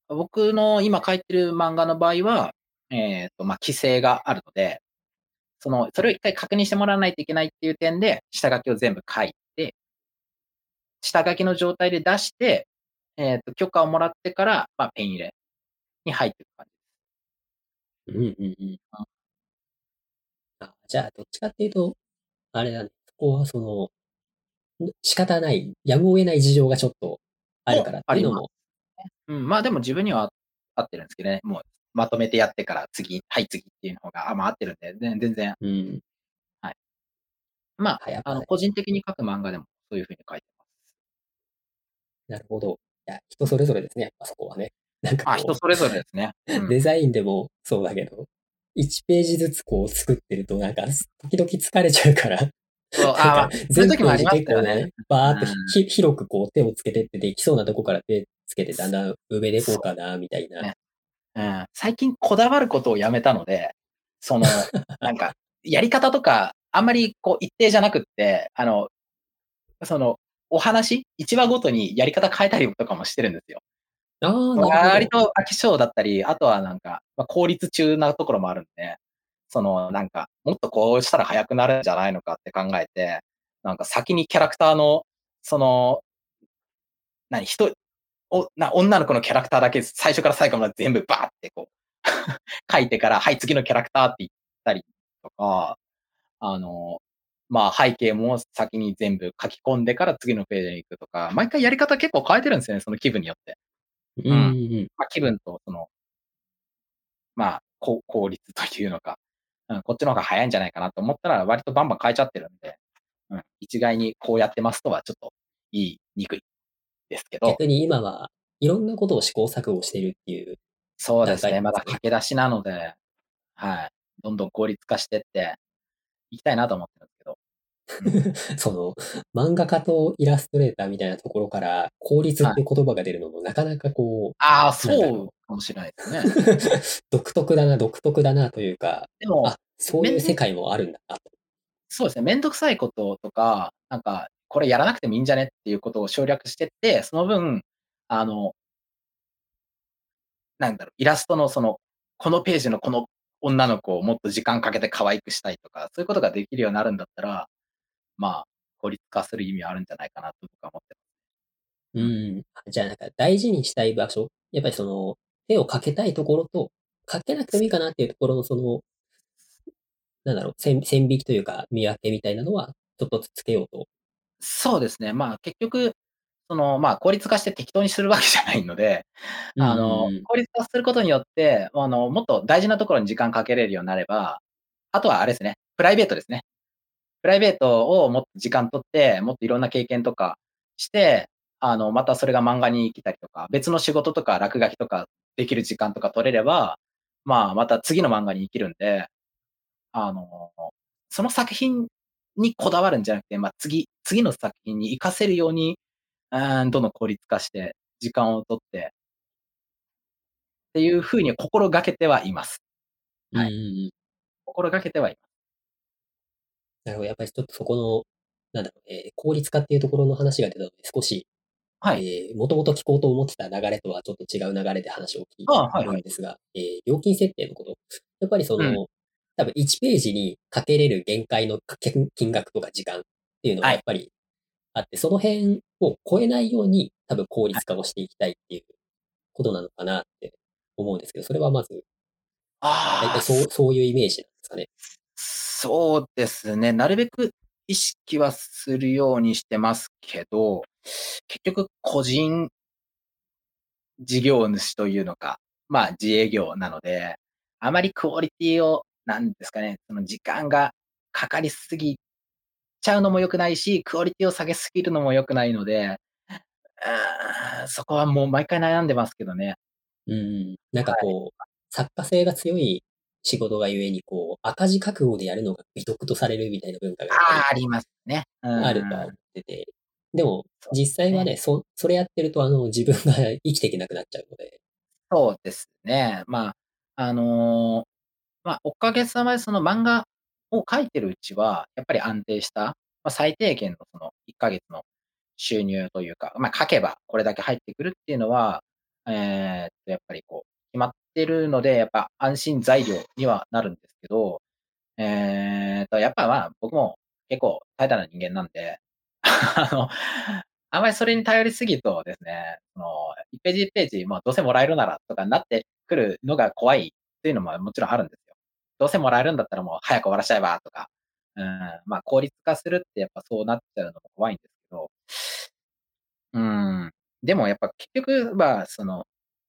僕の今書いてる漫画の場合は、えっと、まあ、規制があるので、その、それを一回確認してもらわないといけないっていう点で、下書きを全部書いて、下書きの状態で出して、えっと、許可をもらってから、まあ、ペン入れに入っていく感じ。うんうんうん。あ、じゃあ、どっちかっていうと、あれだね。そこはその、仕方ない、やむを得ない事情がちょっとあるからっていうのも、うん、まあでも自分には合ってるんですけどね。もうまとめてやってから次、はい次っていうの方が、あ、まあ合ってるんで、全全然。うん。まあ、はいやっぱねあの、個人的に書く漫画でもそういうふうに書いてます。なるほど。いや、人それぞれですね。やっぱそこはね。なんかあ、こ人それぞれですね。うう、んデザインでもそうだけど、1ページずつこう作ってるとなんか、時々疲れちゃうから、そう、ああ、そういう時もありますよね。バーってうんひ広くこう手をつけてってできそうなとこから手つけてだんだん上でいこうかな、みたいな。ねうん、最近こだわることをやめたので、その、なんか、やり方とか、あんまりこう一定じゃなくって、あの、その、お話、1話ごとにやり方変えたりとかもしてるんですよ。割。と飽き性だったり、あとはなんか、まあ、効率中なところもあるんで、そのなんか、もっとこうしたら速くなるんじゃないのかって考えて、なんか先にキャラクターの、その、何、人、おな女の子のキャラクターだけ最初から最後まで全部バーってこう、書いてから、はい、次のキャラクターって言ったりとか、あの、まあ背景も先に全部書き込んでから次のページに行くとか、毎回やり方結構変えてるんですよね、その気分によって。うん。うん。うん。まあ、気分と、その、まあ、効率というのか、うん、こっちの方が早いんじゃないかなと思ったら、割とバンバン変えちゃってるんで、うん、一概にこうやってますとはちょっと言いにくいですけど、逆に今はいろんなことを試行錯誤してるっていう。そうですね、まだ駆け出しなので、はい、どんどん効率化してって、いきたいなと思って その、漫画家とイラストレーターみたいなところから、効率って言葉が出るのも、なかなかこああ、なんだろそうかもしれないですね。う、独特だな、独特だなというか、でもあ、、そういう世界もあるんだなと。そうですね、めんどくさいこととか、なんか、これやらなくてもいいんじゃねっていうことを省略してって、その分、あの、なんだろう、イラストのその、このページのこの女の子をもっと時間かけて可愛くしたいとか、そういうことができるようになるんだったら、まあ、効率化する意味はあるんじゃないかなと僕は思ってうん。じゃあなんか大事にしたい場所、やっぱりその、手をかけたいところと、かけなくてもいいかなっていうところのその、なんだろう、線線引きというか、見分けみたいなのは、ちょっとずつつけようと。そうですね。まあ結局、その、まあ効率化して適当にするわけじゃないので、あのうん、効率化することによって、あの、もっと大事なところに時間かけれるようになれば、あとはあれですね、プライベートですね。プライベートをもっと時間取って、もっといろんな経験とかして、あの、またそれが漫画に来たりとか、別の仕事とか落書きとかできる時間とか取れれば、まあまた次の漫画に生きるんで、あの、その作品にこだわるんじゃなくて、まあ次、次の作品に活かせるように、うーん、どんどん効率化して、時間を取って、っていうふうに心がけてはいます。はい。心がけてはいます。なるほど。やっぱりちょっとそこの、なんだろう、えー効率化っていうところの話が出たので、少し、はい。えー、もともと聞こうと思ってた流れとはちょっと違う流れで話を聞いてるんですが、えー料金設定のこと。やっぱりその、うん多分1ページにかけれる限界の金金額とか時間っていうのがはいやっぱりあって、その辺を超えないように多分効率化をしていきたいっていうことなのかなって思うんですけど、それはまず、大ああ、体そう、そういうイメージなんですかね。そうですね。なるべく意識はするようにしてますけど、結局個人事業主というのか、まあ自営業なので、あまりクオリティを、なんですかね、その時間がかかりすぎちゃうのも良くないし、クオリティを下げすぎるのも良くないので、そこはもう毎回悩んでますけどね。うん。なんかこう、作家性が強い仕事がゆえに、こう、赤字覚悟でやるのが美徳とされるみたいな文化がああ、ありますね。うんあるとは思ってて。でも、実際はね、そ、それやってると、あの、自分が生きていけなくなっちゃうので。そうですね。まあ、あのーまあ、おかげさまでその漫画を描いてるうちは、やっぱり安定した、まあ、最低限のその1ヶ月の収入というか、まあ、書けばこれだけ入ってくるっていうのは、えーっと、やっぱりこう、決まってるので、やっぱ安心材料にはなるんですけど、えーと、やっぱまあ、僕も結構怠惰な人間なんで、あの、あんまりそれに頼りすぎるとですね、その、1ページ1ページ、まあ、どうせもらえるならとかなってくるのが怖いっていうのももちろんあるんですよ。どうせもらえるんだったらもう早く終わらしちゃえばとか、うん、まあ、効率化するってやっぱそうなっちゃうのも怖いんですけど、うん、でもやっぱ結局は、その、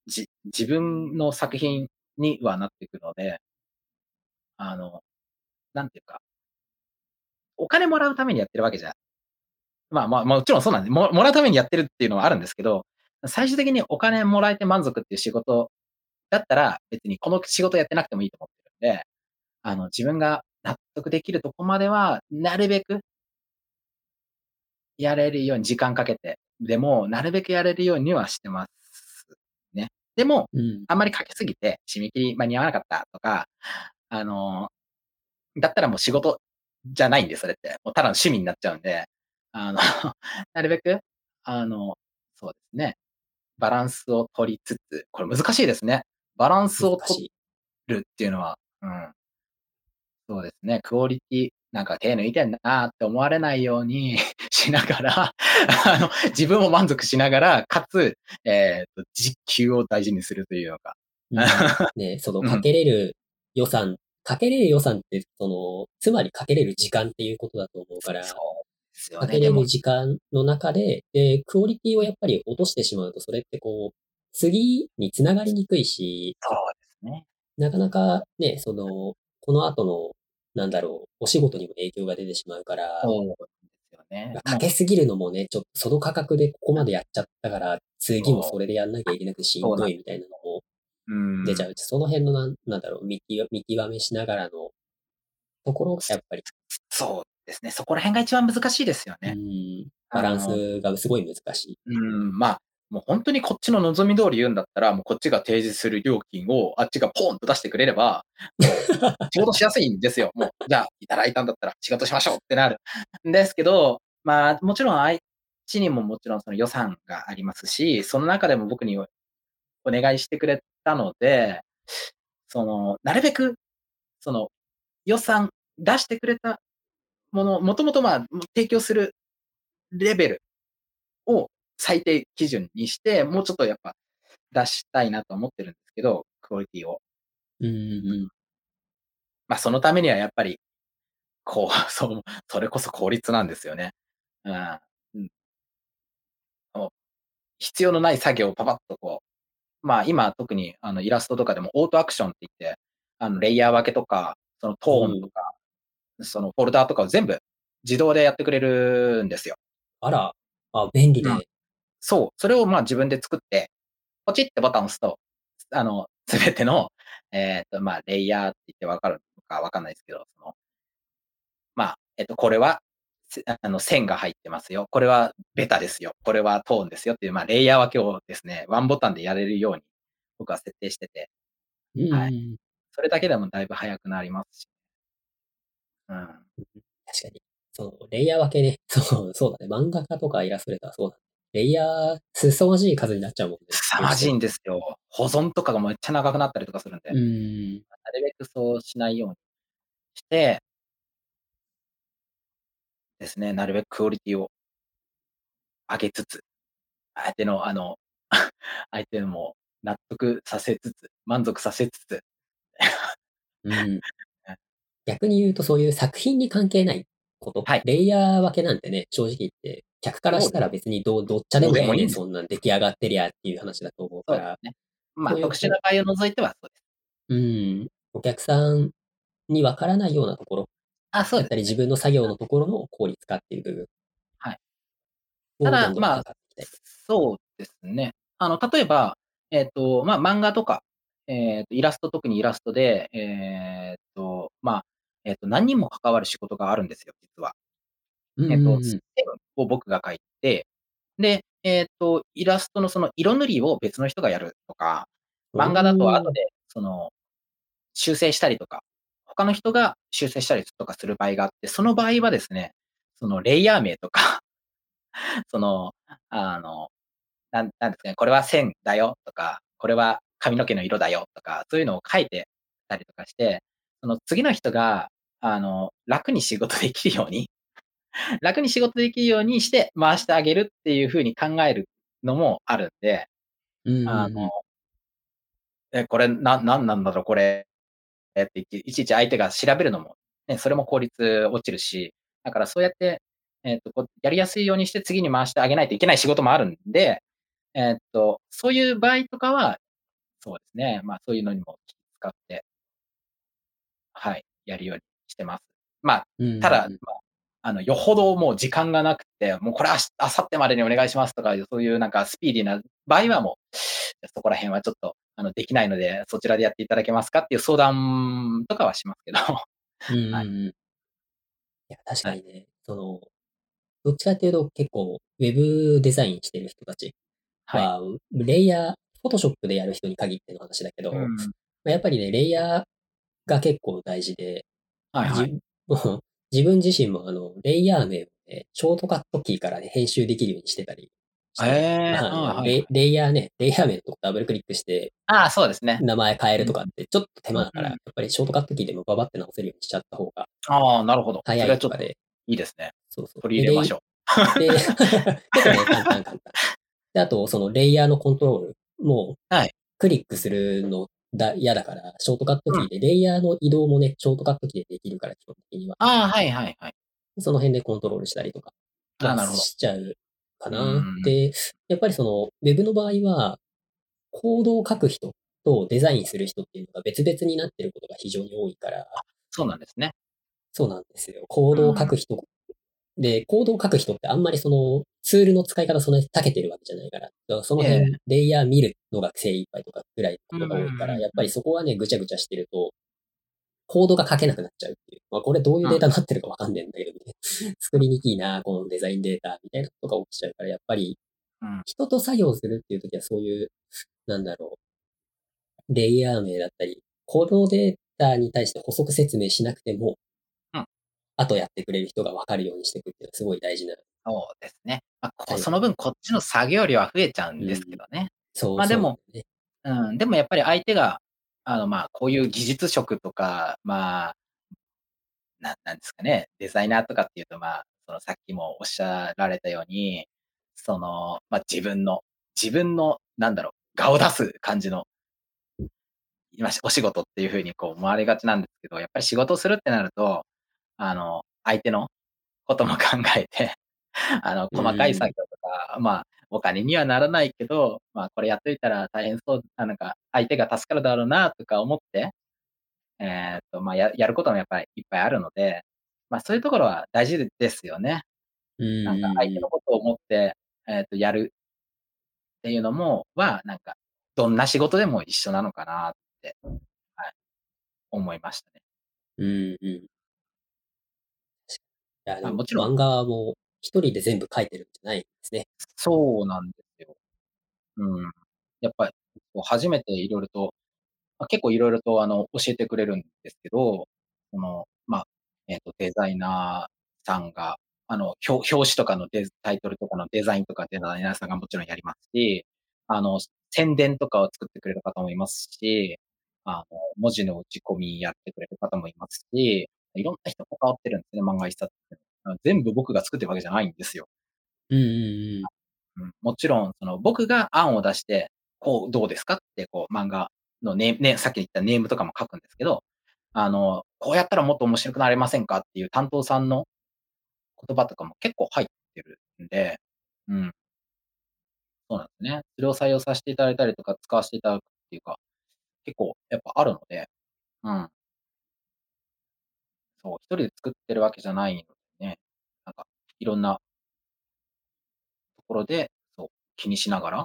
じ、自分の作品にはなっていくので、あの、なんていうか、お金もらうためにやってるわけじゃまあまあ、もちろんそうなんで。ももらうためにやってるっていうのはあるんですけど、最終的にお金もらえて満足っていう仕事だったら、別にこの仕事やってなくてもいいと思ってるんで、あの、自分が納得できるとこまでは、なるべくやれるように時間かけて、でも、なるべくやれるようにはしてます。でも、うん。あんまりかけすぎて、締め切り間に合わなかったとか、あの、だったらもう仕事じゃないんで、それって。もうただの趣味になっちゃうんで、あの、なるべく、あの、そうですね、バランスを取りつつ、これ難しいですね。バランスを取。るっていうのは、うん。そうですね、クオリティ、なんか手抜いてんなって思われないように しながら、あの、自分も満足しながら、かつ、えっと、時給を大事にするというのが。うん。ね、そのうんかけれる予算、かけれる予算って、その、つまりかけれる時間っていうことだと思うから、ね。かけれる、時間の中で、で、クオリティをやっぱり落としてしまうと、それってこう、次につながりにくいし、そうですね。なかなかね、その、この後の、なんだろう、お仕事にも影響が出てしまうから、ね。かけすぎるのもね、ちょっとその価格でここまでやっちゃったから、次もそれでやんなきゃいけなくてしんどいみたいなのもうん。出ちゃうし、その辺のなん、なんだろう、見極見極めしながらのところがやっぱり、そうですね。そこら辺が一番難しいですようね。ん、バランスがすごい難しい。うん、まあ、もう本当にこっちの望み通り言うんだったら、もうこっちが提示する料金をあっちがポンと出してくれれば、もう仕事しやすいんですよ。もう、じゃあ、いただいたんだったら仕事しましょうってなる。んですけど、まあ、もちろん、あっちにももちろんその予算がありますし、その中でも僕にお願いしてくれたので、その、なるべく、その、予算出してくれたもの、もともとまあ、提供するレベルを最低基準にして、もうちょっとやっぱ出したいなと思ってるんですけど、クオリティを。うんうんまあそのためにはやっぱり、こう、そう、それこそ効率なんですよね。うん。必要のない作業をパパッとこう、まあ今特にあのイラストとかでもオートアクションって言って、あのレイヤー分けとか、そのトーンとか、そのフォルダーとかを全部自動でやってくれるんですよ。あら、あ、便利で。うんそう。それをまあ自分で作って、ポチってボタンを押すと、あの、すべての、えっ、と、まあ、レイヤーって言ってわかるのかわかんないですけど、その、まあ、えっ、と、これは、せあの、線が入ってますよ。これはベタですよ。これはトーンですよっていう、まあ、レイヤー分けをですね、ワンボタンでやれるように、僕は設定してて、うんはうんそれだけでもだいぶ早くなりますし。うん。確かに。その、レイヤー分けね。そう、そうだね。漫画家とかイラストレーターはそうだね。レイヤー、凄まじい数になっちゃうもんね。凄まじいんですよ。保存とかがめっちゃ長くなったりとかするんで。うん。なるべくそうしないようにして、ですね、なるべくクオリティを上げつつ、相手の、あの、相手も納得させつつ、満足させつつ、うん。逆に言うと、そういう作品に関係ないこと、はいレイヤー分けなんてね、正直言って、客からしたら別にどうどっちゃでもいいんですそんなん出来上がってりゃっていう話だと思うから、ね。まあ、特殊な場合を除いてはそうです。うん。お客さんにわからないようなところ、あ、そう。だったり自分の作業のところの効率化っていう部分。はい。をただまあ。そうですね。あの、例えば、えっ、と、まあ、漫画とか、えっ、と、イラスト、特にイラストで、えっ、と、まあ、えっ、と、何人も関わる仕事があるんですよ、実は。えっ、と、うんうん。うん線を僕が書いて、で、えっ、と、イラストのその色塗りを別の人がやるとか、漫画だと後で、その、修正したりとか、他の人が修正したりとかする場合があって、その場合はですね、そのレイヤー名とか、その、あの、なん、なんですかね、これは線だよとか、これは髪の毛の色だよとか、そういうのを書いてたりとかして、その次の人が、あの、楽に仕事できるように、楽に仕事できるようにして回してあげるっていう風に考えるのもあるんで、うんあの、え、これ、な、なんなんだろう、これ、えっていちいち相手が調べるのも、ね、それも効率落ちるし、だからそうやって、えっと、こうやりやすいようにして次に回してあげないといけない仕事もあるんで、えっと、そういう場合とかは、そうですね、まあそういうのにも気使って、はい、やるようにしてます。まあ、ただ、まあ、あの、よほどもう時間がなくて、もうこれあさってまでにお願いしますとか、そういうなんかスピーディーな場合はもう、そこら辺はちょっと、あの、できないので、そちらでやっていただけますかっていう相談とかはしますけど。うんうんはいうん。いや、確かにね、その、どっちかっていうと結構、ウェブデザインしてる人たちはい。は、レイヤー、フォトショップでやる人に限っての話だけど、うん。まあやっぱりね、レイヤーが結構大事で、はいはい。自分自身もあの、レイヤー名をね、ショートカットキーからね、編集できるようにしてたりして、えーまあレイレイヤーね、レイヤー名のとこダブルクリックして、ああ、そうですね。名前変えるとかってちょっと手間だから、うんやっぱりショートカットキーでもババって直せるようにしちゃった方がああ、なるほど。そ早いととかで、いいですね。そうそう。取り入れましょう。で、で 結構ね、簡単簡単。で、あと、そのレイヤーのコントロールも、はいクリックするのだ嫌だから、ショートカットキーで、レイヤーの移動もね、ショートカットキーでできるから、基本的には。ああ、はいはいはい。その辺でコントロールしたりとか、なるほどしちゃうかなうん。で、やっぱりその、ウェブの場合は、コードを書く人とデザインする人っていうのが別々になってることが非常に多いから、そうなんですね。そうなんですよ。コードを書く人、で、コードを書く人ってあんまりそのツールの使い方そんなに長けてるわけじゃないから、だからその辺、えレイヤー見るのが精一杯とかぐらいのことが多いから、やっぱりそこはね、ぐちゃぐちゃしてると、コードが書けなくなっちゃうっていう。まあ、これどういうデータになってるかわかんねえんだけど、ね、作りにくいな、このデザインデータみたいなことが起きちゃうから、やっぱりうん、人と作業するっていうときはそういう、なんだろう、レイヤー名だったり、このデータに対して補足説明しなくても、うんあとやってくれる人が分かるようにしていくっていうのはすごい大事な。そうですね。まあ、その分、こっちの作業量は増えちゃうんですけどね。そう、まあでもね、うん、でもやっぱり相手が、あの、まあ、こういう技術職とか、まあ、ななんですかね、デザイナーとかっていうと、まあ、そのさっきもおっしゃられたように、その、まあ、自分の、自分の、なんだろう、顔を出す感じの、今、お仕事っていうふうにこう思われがちなんですけど、やっぱり仕事をするってなると、あの、相手のことも考えて、あの、細かい作業とか、まあ、お金にはならないけど、まあ、これやっといたら大変そう、あなんか、相手が助かるだろうな、とか思って、えーっと、まあ、や、やることもやっぱりいっぱいあるので、まあ、そういうところは大事ですよね。うんなんか、相手のことを思って、えーっと、やるっていうのも、は、なんか、どんな仕事でも一緒なのかなって、はい、思いましたね。うんうん。いや、でもまあもちろん漫画も一人で全部書いてるんじゃないんですね。そうなんですよ。うん。やっぱり、こう初めていろいろと、まあ、結構いろいろとあの、教えてくれるんですけど、この、まあ、えっと、デザイナーさんが、あの、表表紙とかのデタイトルとかのデザインとかデザイナーさんがもちろんやりますし、あの、宣伝とかを作ってくれる方もいますし、あの、文字の打ち込みやってくれる方もいますし、いろんな人関わってるんですね、漫画一冊って。全部僕が作ってるわけじゃないんですよ。うんうんうん、もちろん、その僕が案を出して、こうどうですかって、こう漫画のネーム、ね、さっき言ったネームとかも書くんですけど、あの、こうやったらもっと面白くなれませんかっていう担当さんの言葉とかも結構入ってるんで、うん。そうなんですね。それを採用させていただいたりとか、使わせていただくっていうか、結構やっぱあるので、うん。そう、一人で作ってるわけじゃないのでね、なんか、いろんなところで、そう、気にしながら、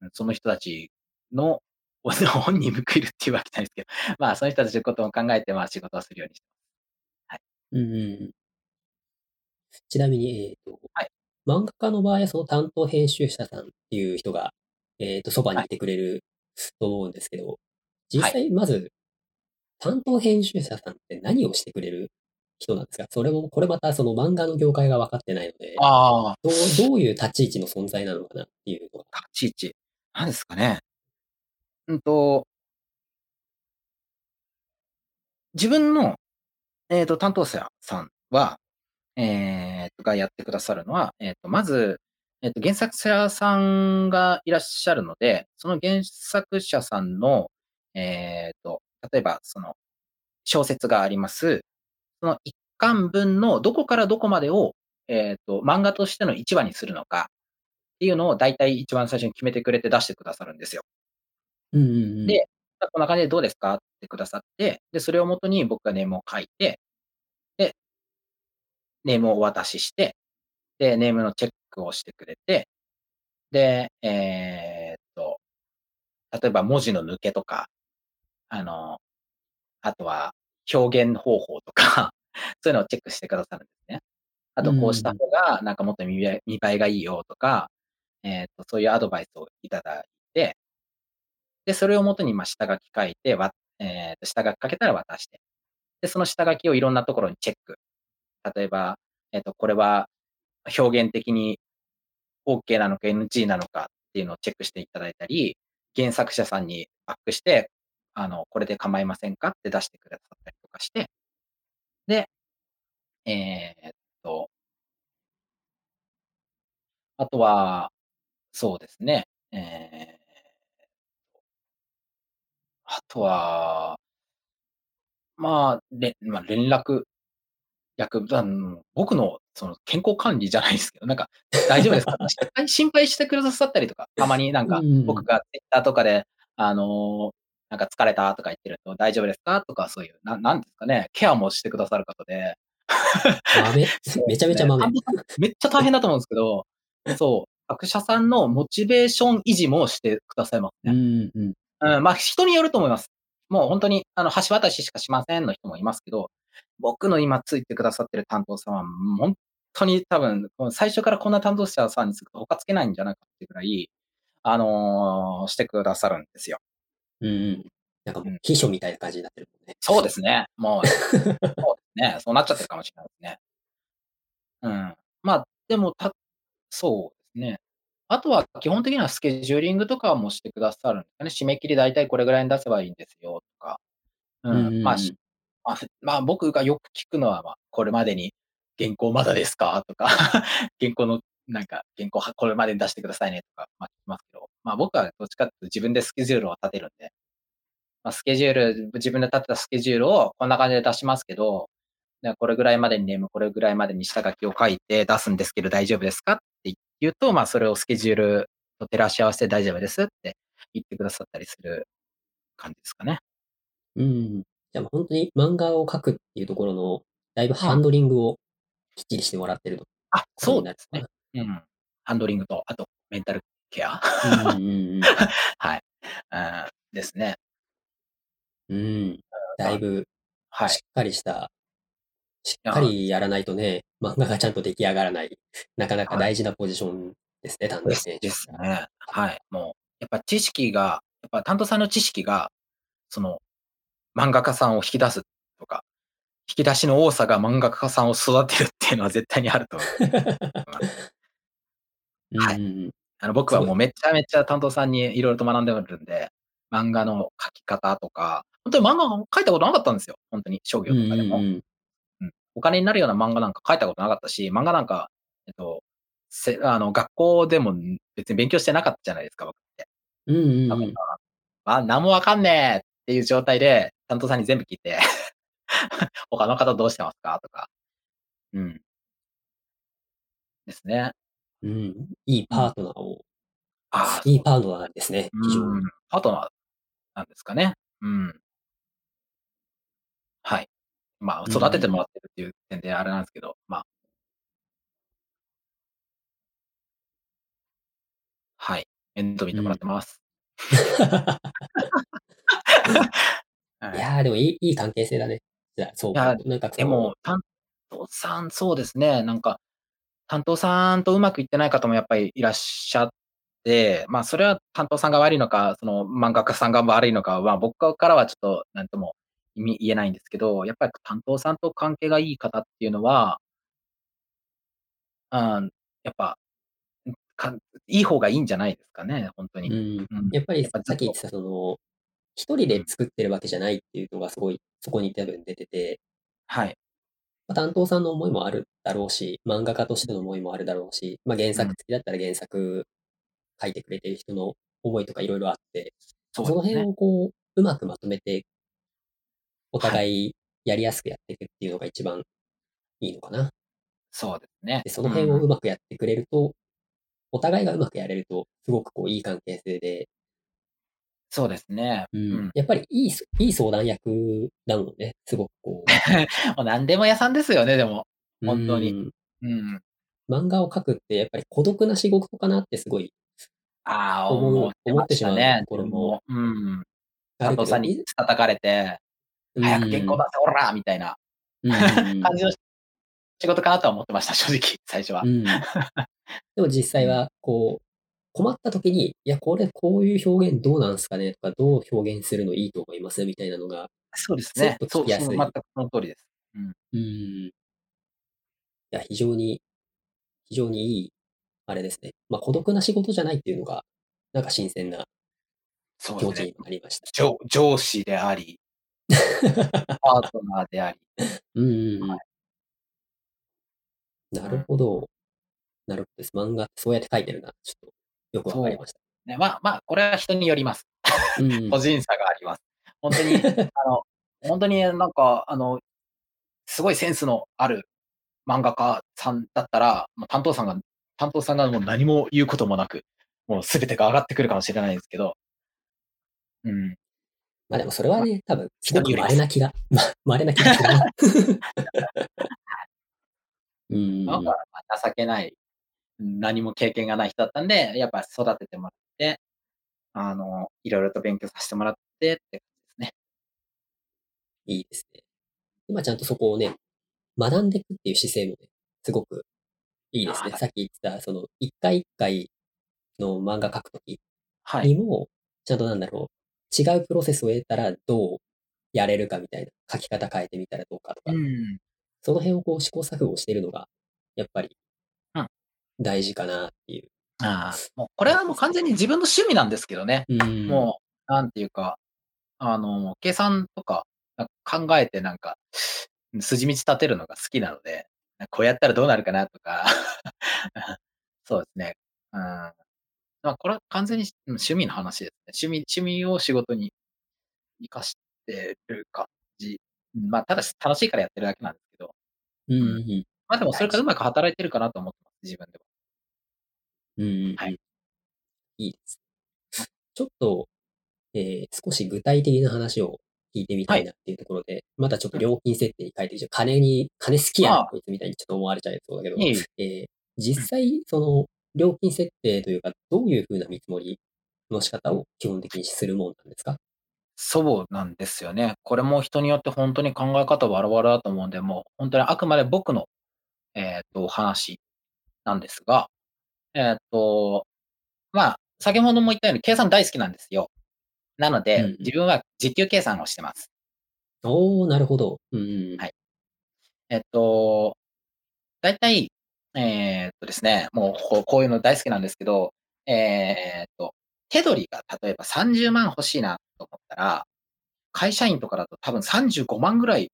うんその人たちの、本に報いるっていうわけじゃないですけど、まあ、その人たちのことを考えて、まあ、仕事をするようにしてうん。うんうん。ちなみに、えっと、はい漫画家の場合はその担当編集者さんっていう人が、えっと、そばにいてくれると思うんですけど、実際、まず、担当編集者さんって何をしてくれる人なんですか？それも、これまたその漫画の業界が分かってないので、ああ、どう、どういう立ち位置の存在なのかなっていうのが。立ち位置。何ですかね。うんと、自分の、えっと、担当者さんは、えっと、がやってくださるのは、えっと、まず、えっと、原作者さんがいらっしゃるので、その原作者さんの、えっと、例えば、その、小説があります。その一巻分のどこからどこまでを、えっと、漫画としての1話にするのかっていうのを大体一番最初に決めてくれて出してくださるんですよ。うんうんうん。でこんな感じでどうですかってくださって、で、それをもとに僕がネームを書いて、で、ネームをお渡しして、で、ネームのチェックをしてくれて、で、えーっと、例えば文字の抜けとか、あの、あとは表現方法とか、そういうのをチェックしてくださるんですね。あとこうした方が、なんかもっと見栄えがいいよとか、えっと、そういうアドバイスをいただいて、で、それをもとに、ま、下書き書いて、わえっと、下書き書けたら渡して、で、その下書きをいろんなところにチェック。例えば、えっと、これは表現的にオッケーなのか NG なのかっていうのをチェックしていただいたり、原作者さんにバックして、あの、これで構いませんか？って出してくださったりとかして、で、えーっと。あとは、そうですね、えーあとはまあ、れま、連絡役あの、僕のその健康管理じゃないですけど、なんか「大丈夫ですか？」心配してくださったりとか、たまになんか、僕が Twitter とかで、あの、なんか「疲れた」とか言ってると「大丈夫ですか？」とかそういう、ななんですかね、ケアもしてくださる方で。豆、めちゃめちゃ豆。めっちゃ大変だと思うんですけど、そう、作者さんのモチベーション維持もしてくださいますね。うんうん。うん、ま、人によると思います。もうほんとに、あの、橋渡ししかしませんの人もいますけど、僕の今ついてくださってる担当さんは、ほんとに多分、最初からこんな担当者さんにつくと他つけないんじゃないかっていうぐらい、あの、してくださるんですよ。うんうん。なんかもう、秘書みたいな感じになってるもんね。そうですね。もう、そうですね、そうなっちゃってるかもしれないですね。うん。まあ、でも、たそうですね。あとは基本的にはスケジューリングとかもしてくださるんですかね。締め切り大体これぐらいに出せばいいんですよとか。ううんうんん、まあ、うん。しま、ふまあ、僕がよく聞くのは、ま、これまでに原稿まだですかとか、原稿のなんか、原稿はこれまでに出してくださいねとか、ま、聞きますけど、ま、僕はどっちかっていうと自分でスケジュールを立てるんで。ま、スケジュール自分で立てたスケジュールをこんな感じで出しますけど、なこれぐらいまでにネーム、これぐらいまでに下書きを書いて出すんですけど大丈夫ですかって言うと、ま、それをスケジュールと照らし合わせて大丈夫ですって言ってくださったりする感じですかね。うん。じゃ、もうほんとに漫画を描くっていうところの、だいぶうん。ハンドリングをきっちりしてもらってるとあ、そうですね。になるのか？な。うん。ハンドリングと、あとメンタルケア。はい。うん、ですね。うーん、だいぶはい。しっかりしたしっかああ。りやらないとね、漫画がちゃんと出来上がらない、なかなかはい。大事なポジションですね、担当です編集ですね。はい。もう、やっぱ知識がやっぱ担当さんの知識が、その、漫画家さんを引き出すとか、引き出しの多さが漫画家さんを育てるっていうのは絶対にあると思います。う んはい。あの、僕。はもうめっちゃめちゃ担当さんに色々と学んでおるんで、漫画の描き方とか、ほんとに漫画描いたことなかったんですよ、ほんとに、商業うんとかでも。うんうん。うん。お金になるような漫画なんか描いたことなかったし、漫画なんか、えっと、せあの、学校でも、ん、別に勉強してなかったじゃないですか、僕って。うんうんうん。ら、あ、なんも分かんねえっていう状態で、担当さんに全部聞いて 他の方どうしてますかとか。うん。ですね。うん、いいうん。パートナーをああ、いいそうパートナーですね、非常に。パートナーなんですかね。うん。はい。まあ。育ててもらってるっていう点であれなんすけど、まはい、面倒見てもらっうん。てます。はい。いや、でもいいいい関係性だね。じゃ、双いや。なんかでも、担当さん、そうですね、なんか、担当さんとうまくいってない方もやっぱりいらっしゃって、ま、それは担当さんが悪いのか、その漫画家さんが悪いのかは、僕からはちょっとなんとも、み言えないんですけど、やっぱり担当さんと関係がいい方っていうのはあん、やっぱ、ん、かんいい方がいいんじゃないですかね、ほんとに。うん、うん。やっぱりさっき言ってたその、一人うん。で作ってるわけじゃないっていうのがすごい、そこに多分出ててはい。ま、担当さんの思いもあるだろうし、漫画家としうん。ての思いもあるだろうし、ま、原うん。作好きだったら原作書いてくれてる人の思いとか色々あって、ま、その辺。をこう、うまくまとめておはい。互いやりやすくやってくっていうのが一番いいのかな。そうですね。で、その辺をうん。うまくやってくれると、お互いがうまくやれると、すごくこういい関係性でそうですね。うん、うん。やっぱりいいすいい相談役だもんね、すごくこう もうなんでも屋さんですよね、でも。うほんとに。ーん。うん。漫画を描くってやっぱり孤独な仕事かなってすごいああ、思ってしまうね、ころも。うん。あるけど、担当さんに叩かれて、う早く原ーん。稿出せ、おら！みたいなうん。感じの仕事かなとは思ってました、正直、最初は。うん。でも実際は、こう、困った時に、いや、これ、こういう表現どうなんですかねとか、どう表現するのいいと思いますみたいなのが、そうですね。ちょっと聞きやすい。全くその通りです。うん。うん。いや、非常に、非常にいい、あれですね。まあ、孤独な仕事じゃないっていうのが、なんか新鮮な気持ちになりました。上上司であり、パートナーであり。うんうんうん。はい、なるほど。なるほどです。漫画ってそうやって書いてるな。ちょっとよくわかりました。ね、まあまあ、これは人によります。個人差があります。本当に、あの、本当になんか、あの、すごいセンスのある漫画家さんだったら、もう担当さんが、担当さんがもう何も言うこともなく、もうすべてが上がってくるかもしれないですけど、うん。まあでもそれはね、多分、すごく稀な気が、ま、稀な気がするな。うん。なんか情けない、何も経験がない人だったんで、やっぱ育ててもらって、あの、いろいろと勉強させてもらってって感じですね。いいですね。今ちゃんとそこをね、学んでいくっていう姿勢もね、すごくいいですね。さっき言ってた、その、一回一回の漫画描くときにも、はい、ちゃんとなんだろう、違うプロセスを得たらどうやれるかみたいな、書き方変えてみたらどうかとか、うん、その辺をこう試行錯誤してるのが、やっぱり、大事かなっていう。ああ、もうこれはもう完全に自分の趣味なんですけどね。うん、もう、なんていうか、あの、計算とか考えてなんか、筋道立てるのが好きなので、こうやったらどうなるかなとか そうですね。うん。まあ、これは完全に趣味の話ですね。趣味、趣味を仕事に活かしてる感じ。まあ、ただし楽しいからやってるだけなんですけど。うん、うん。まあでもそれからうまく働いてるかなと思ってます、自分では。うん、はい。いいです。ちょっと、えー、少し具体的な話を聞いてみたいなっていうところで、はい、またちょっと料金設定に書いて、金に、金好きやな、こいつみたいにちょっと思われちゃいそうだけど、えー、実際、その、料金設定というか、どういうふうな見積もりの仕方を基本的にするもんなんですか？そうなんですよね。これも人によって本当に考え方バラバラだと思うんで、もう本当にあくまで僕の、えっ、と、話なんですが、えっ、と、まあ、先ほども言ったように計算大好きなんですよ。なので、うん自分は時給計算をしてます。おお、なるほど。うん。はい。えっと、だいたい、えーっとですね、もうこうこういうの大好きなんですけど、えーっと、手取りが例えば30万欲しいなと思ったら、会社員とかだと多分35万ぐらい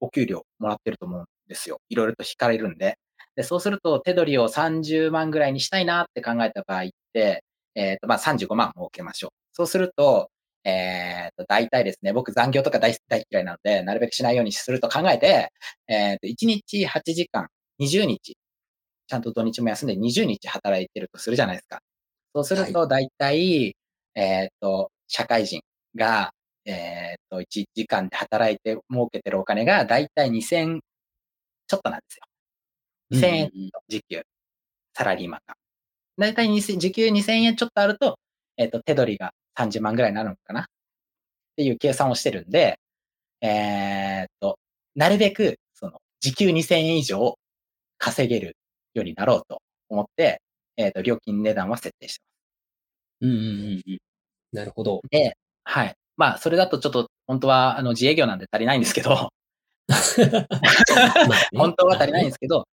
お給料もらってると思うんですよ。いろいろと引かれるんで。で、そうすると手取りを30万ぐらいにしたいなって考えた場合って、えっと、まあ、35万設けましょう。そうすると、えっと、大体ですね、僕残業とか大大嫌いなので、なるべくしないようにすると考えて、えっと、1日8時間、20日、ちゃんと土日も休んで20日働いてるとするじゃないですか。そうすると、大体、えっと、社会人が、えっと、1時間で働いて儲けてるお金が、大体2000ちょっとなんですよ。2000円時給、サラリーマンが。大体時給2000円ちょっとあると、えっと、手取りが30万ぐらいになるのかな？っていう計算をしてるんで、えー、っと、なるべく、その、時給2000円以上稼げるようになろうと思って、えー、っと、料金値段は設定してます。うんうんうんうん。なるほど。で、はい。まあ、それだとちょっと、本当は、あの、自営業なんで足りないんですけど、本当は足りないんですけど、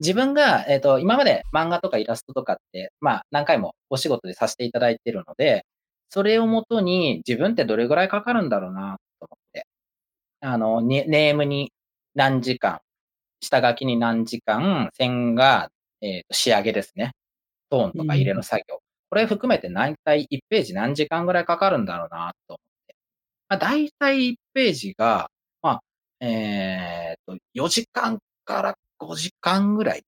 自分が、えっ、と、今まで漫画とかイラストとかって、まあ、何回もお仕事でさせていただいてるので、それをもとに自分ってどれぐらいかかるんだろうなと思って。あの、ネームに何時間、下書きに何時間、線が、えー、と仕上げですね。トーンとか入れの作業。うん、これ含めて大体1ページ何時間ぐらいかかるんだろうなと思って。まあ、大体1ページが、えっ、と、4時間から5時間ぐらい。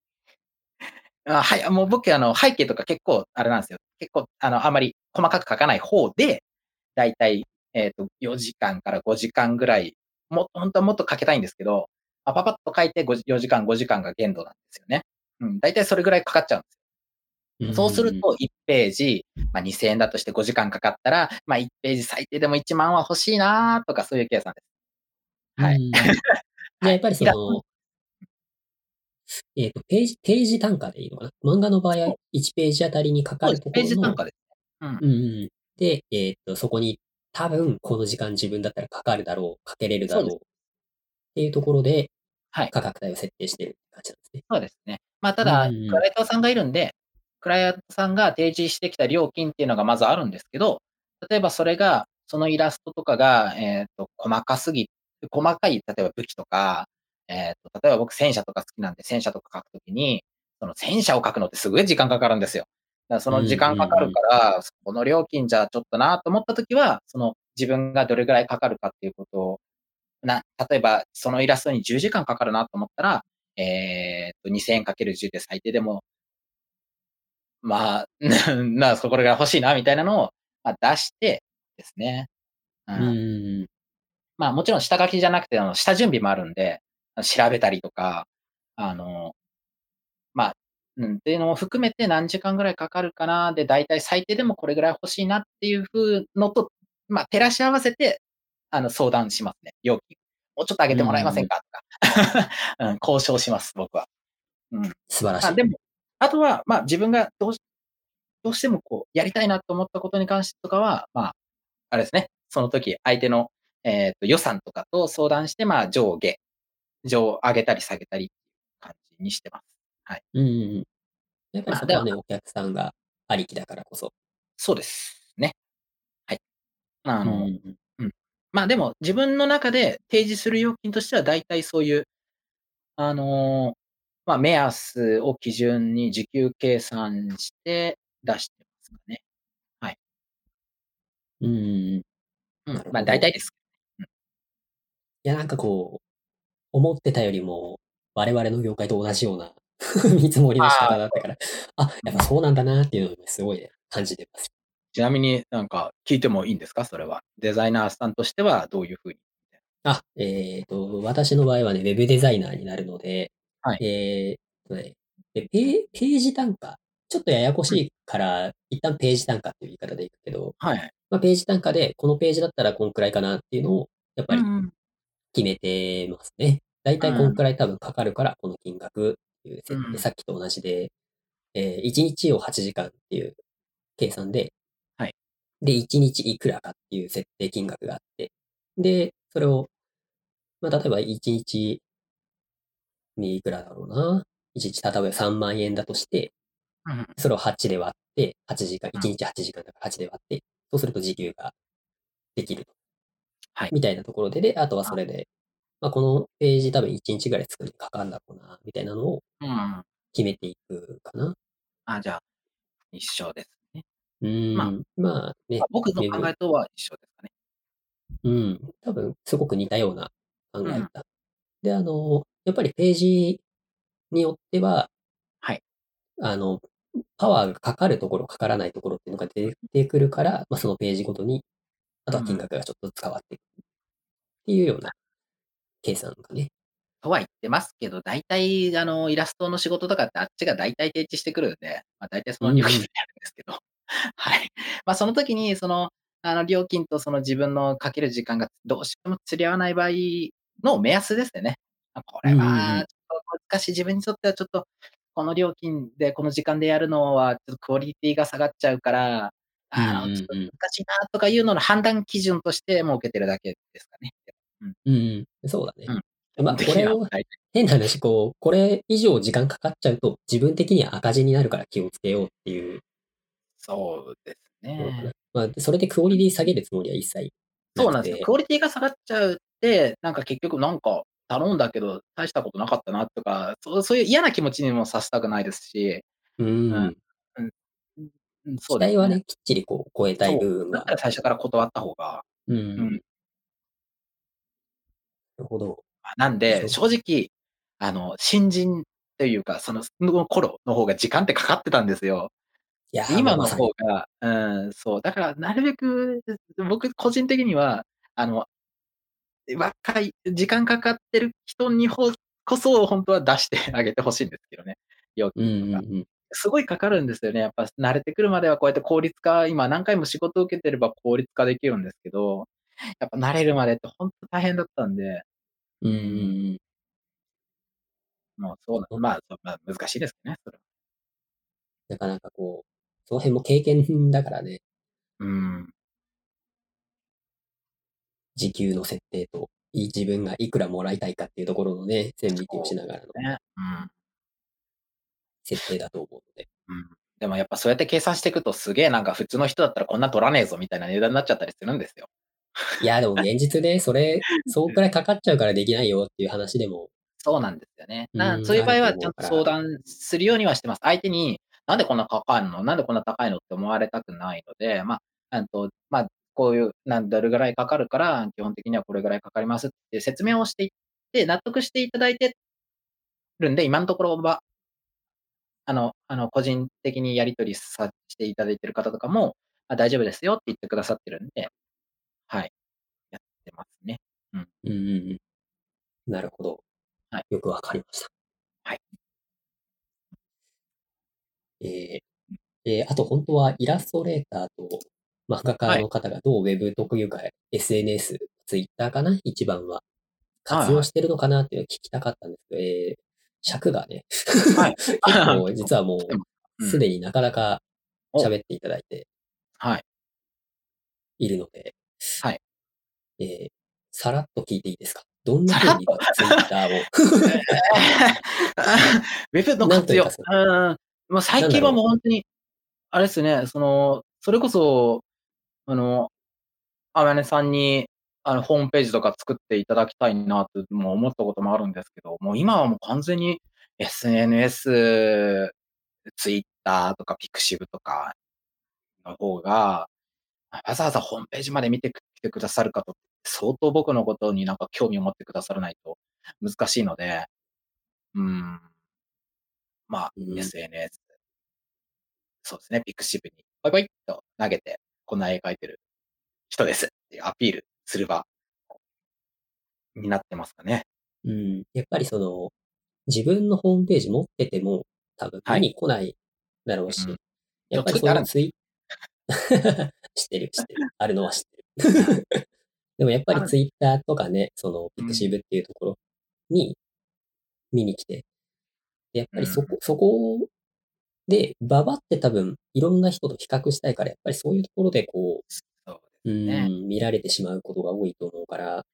あはい、もう僕、あの、背景とか結構、あれなんですよ。結構、あの、あまり細かく書かない方で、だいたい、えっ、ー、と、4時間から5時間ぐらい、もっと、本当はもっと書けたいんですけど、パパパッと書いて4時間、5時間が限度なんですよね。うん、だいたいそれぐらいかかっちゃうんですよ。そうすると、1ページ、まあ、2000円だとして5時間かかったら、まあ、1ページ最低でも1万は欲しいなとか、そういう計算です。はい。やっぱりその、えっ、と、ページ、ページ単価でいいのかな？漫画の場合は1ページあたりにかかるとこページ単価ですね。うん。うんうん。で、えっ、と、そこに多分この時間自分だったらかかるだろう、かけれるだろうっていうところではい。価格帯を設定してる感じなんですね。そうですね。まあ、ただ、クライアントさんがいるんで、クライアントさんが提示してきた料金っていうのがまずあるんですけど、例えばそれが、そのイラストとかが、えっ、と、細かすぎ、細かい、例えば武器とか、えっ、と、例えば僕戦車とか好きなんで戦車とか書くときに、その戦車を書くのってすごい時間かかるんですよ。だからその時間かかるから、この料金じゃちょっとなと思ったときは、その自分がどれぐらいかかるかっていうことを、な、例えばそのイラストに10時間かかるなと思ったら、えーっと、2000円かける10で最低でも、まあ、な、そこが欲しいな、みたいなのを、まあ、出してですね。うんまあ、もちろん下書きじゃなくて、あの、下準備もあるんで、調べたりとか、あの、まあ、うん、っていうのも含めて何時間ぐらいかかるかな、で、大体最低でもこれぐらい欲しいなっていう風のと、まあ、照らし合わせて、あの、相談しますね、料金。もうちょっと上げてもらえませんか？とか、うん、交渉します、僕は。うん。素晴らしい。あでも、あとは、まあ自分がどうし、どうしてもこう、やりたいなと思ったことに関してとかは、まあ、あれですね、その時相手の、えっ、と、予算とかと相談して、まあ上下、上、上げたり下げたりっていう感じにしてます。うんうんうん。やっぱりまあそこはね、でお客さんがありきだからこそ。そうですね。はい。あの、うんうんうんまあでも自分の中で提示する料金としては大体そういう、あのーまあ目安を基準に時給計算して出してますかね。うんうんうん。まあ大体です。いや、なんかこう、思ってたよりも、我々の業界と同じような 見積もりの仕方だったから、あ、やっぱそうなんだなっていうのをすごいね感じてます。ちなみになんか聞いてもいいんですか？それは。デザイナーさんとしてはどういうふうに？あ、えっ、と、私の場合はね、ウェブデザイナーになるので、はいえーとね、でペーページ単価、ちょっとややこしいから、一旦ページ単価っていう言い方でいくけど、はい。まあ、ページ単価で、このページだったらこんくらいかなっていうのを、やっぱりうん決めてますね。だいたいこんくらい多分かかるから、この金額っていう設定、うんさっきと同じで、えー、1日を8時間っていう計算で、はい。で、1日いくらかっていう設定金額があって、で、それを、まあ、例えば1日にいくらだろうな。1日、例えば3万円だとして、うんそれを8で割って、8時間、うん1日8時間だから8で割って、そうすると時給ができると。はいみたいなところで、で、あとはそれで、まあ、このページ多分1日ぐらい作るにかかるんだろうな、みたいなのをうん。うん。決めていくかな。あ、じゃあ、一緒ですね。う。まあまあねまあ、僕の考えとは一緒ですかね。うん。多分、すごく似たような考え方。で、あの、やっぱりページによっては、はい。あの、パワーがかかるところ、かからないところっていうのが出てくるから、まあ、そのページごとに、あとは金額がちょっとずつ変わっていくっていうような計算がね。とは言ってますけど、大体、あの、イラストの仕事とかってあっちが大体提示してくるんで、まあ大体その料金でやるんですけど、はい。まあその時に、その、あの、料金とその自分のかける時間がどうしても釣り合わない場合の目安ですよね。まあこれは、ちょっと難しい。自分にとってはちょっと、この料金でこの時間でやるのは、ちょっとクオリティが下がっちゃうから、あの、難しいなとかいうのの判断基準として設けてるだけですかね。うんうん。そうだね。まあ、基本的にはこれを、変な話、こう、これ以上時間かかっちゃうと、自分的には赤字になるから気をつけようっていうそうですね。まあ、それでクオリティ下げるつもりは一切そうなんですよ。クオリティが下がっちゃうって、なんか結局なんか頼んだけど大したことなかったなとか、そうそういう嫌な気持ちにもさせたくないですし、うん。うんうん、期そうです待はね、きっちりこう、超えたい部分がだった。ら最初から断った方が。うん。うんなるほど。なんで、そ正直、あの、新人というか、その、の頃の方が時間ってかかってたんですよ。いやー、今の方が、うん、そう。だから、なるべく、僕個人的には、あの、若い、時間かかってる人にほこそ、本当は出してあげてほしいんですけどね。料うん金とか。うんうん。すごいかかるんですよね。やっぱ慣れてくるまではこうやって効率化、今何回も仕事を受けてれば効率化できるんですけど、やっぱ慣れるまでって本当大変だったんで、うん。もうそうな、まあ、まあ、難しいですね、それは。なかなかこう、その辺も経験だからね。うん。時給の設定と、い自分がいくらもらいたいかっていうところのね、線引きをしながらのね。うん。設定だと思うので。うん。でもやっぱそうやって計算していくとすげえなんか普通の人だったらこんな取らねえぞみたいな値段になっちゃったりするんですよ。いや、でも現実ね、それ、そうくらいかかっちゃうからできないよっていう話でも、そうなんですよね。うなんそういう場合はちゃんと相談するようにはしてます。相手に、なんでこんなかかるの？なんでこんな高いのって思われたくないので、まあ、あと、まあ、こういう、なんどれぐらいかかるから、基本的にはこれぐらいかかりますって説明をしていって、納得していただいてるんで、今のところは、あの、あの、個人的にやり取りさしていただいてる方とかも、あ大丈夫ですよって言ってくださってるんで、はい。やってますね。うんうんうん。なるほど。はいよくわかりました。はい。えーえーあと本当はイラストレーターと漫画家の方がどうウェブ特有か SNS、ツイッターかな？一番は活用してるのかな？っていうのを聞きたかったんですけど、えー尺がね、はい。結構実はもうすでになかなか喋っていただいて。はい。いるので、はい。えーさらっと聞いていいですか？どんな風にツイッターを？ウェブの活用。ううん。まあ、最近はもう本当に、あれですね、その、それこそ、あの、あまねさんに、あの、ホームページとか作っていただきたいなとも思ったこともあるんですけど、もう今はもう完全に SNS、ツイッターとかピクシブとかの方が、わざわざホームページまで見てきてくださる方って相当僕のことになんか興味を持ってくださらないと難しいので、うん。まあ、うん SNS。そうですね、ピクシブに、バイバイっと投げて、こんな絵描いてる人ですっていうアピールする場になってますかね。うん、やっぱりその、自分のホームページ持ってても、多分はい。見に来ないだろうし、うん。やっぱりそのツイ 知ってる、知ってる。あるのは知ってる。でもやっぱりツイッターとかね、そのピクシブっていうところに見に来て、でやっぱりそこ、そこで、ババって多分いろんな人と比較したいから、やっぱりそういうところでこそうう、うねん、見られてしまうことが多いと思うから、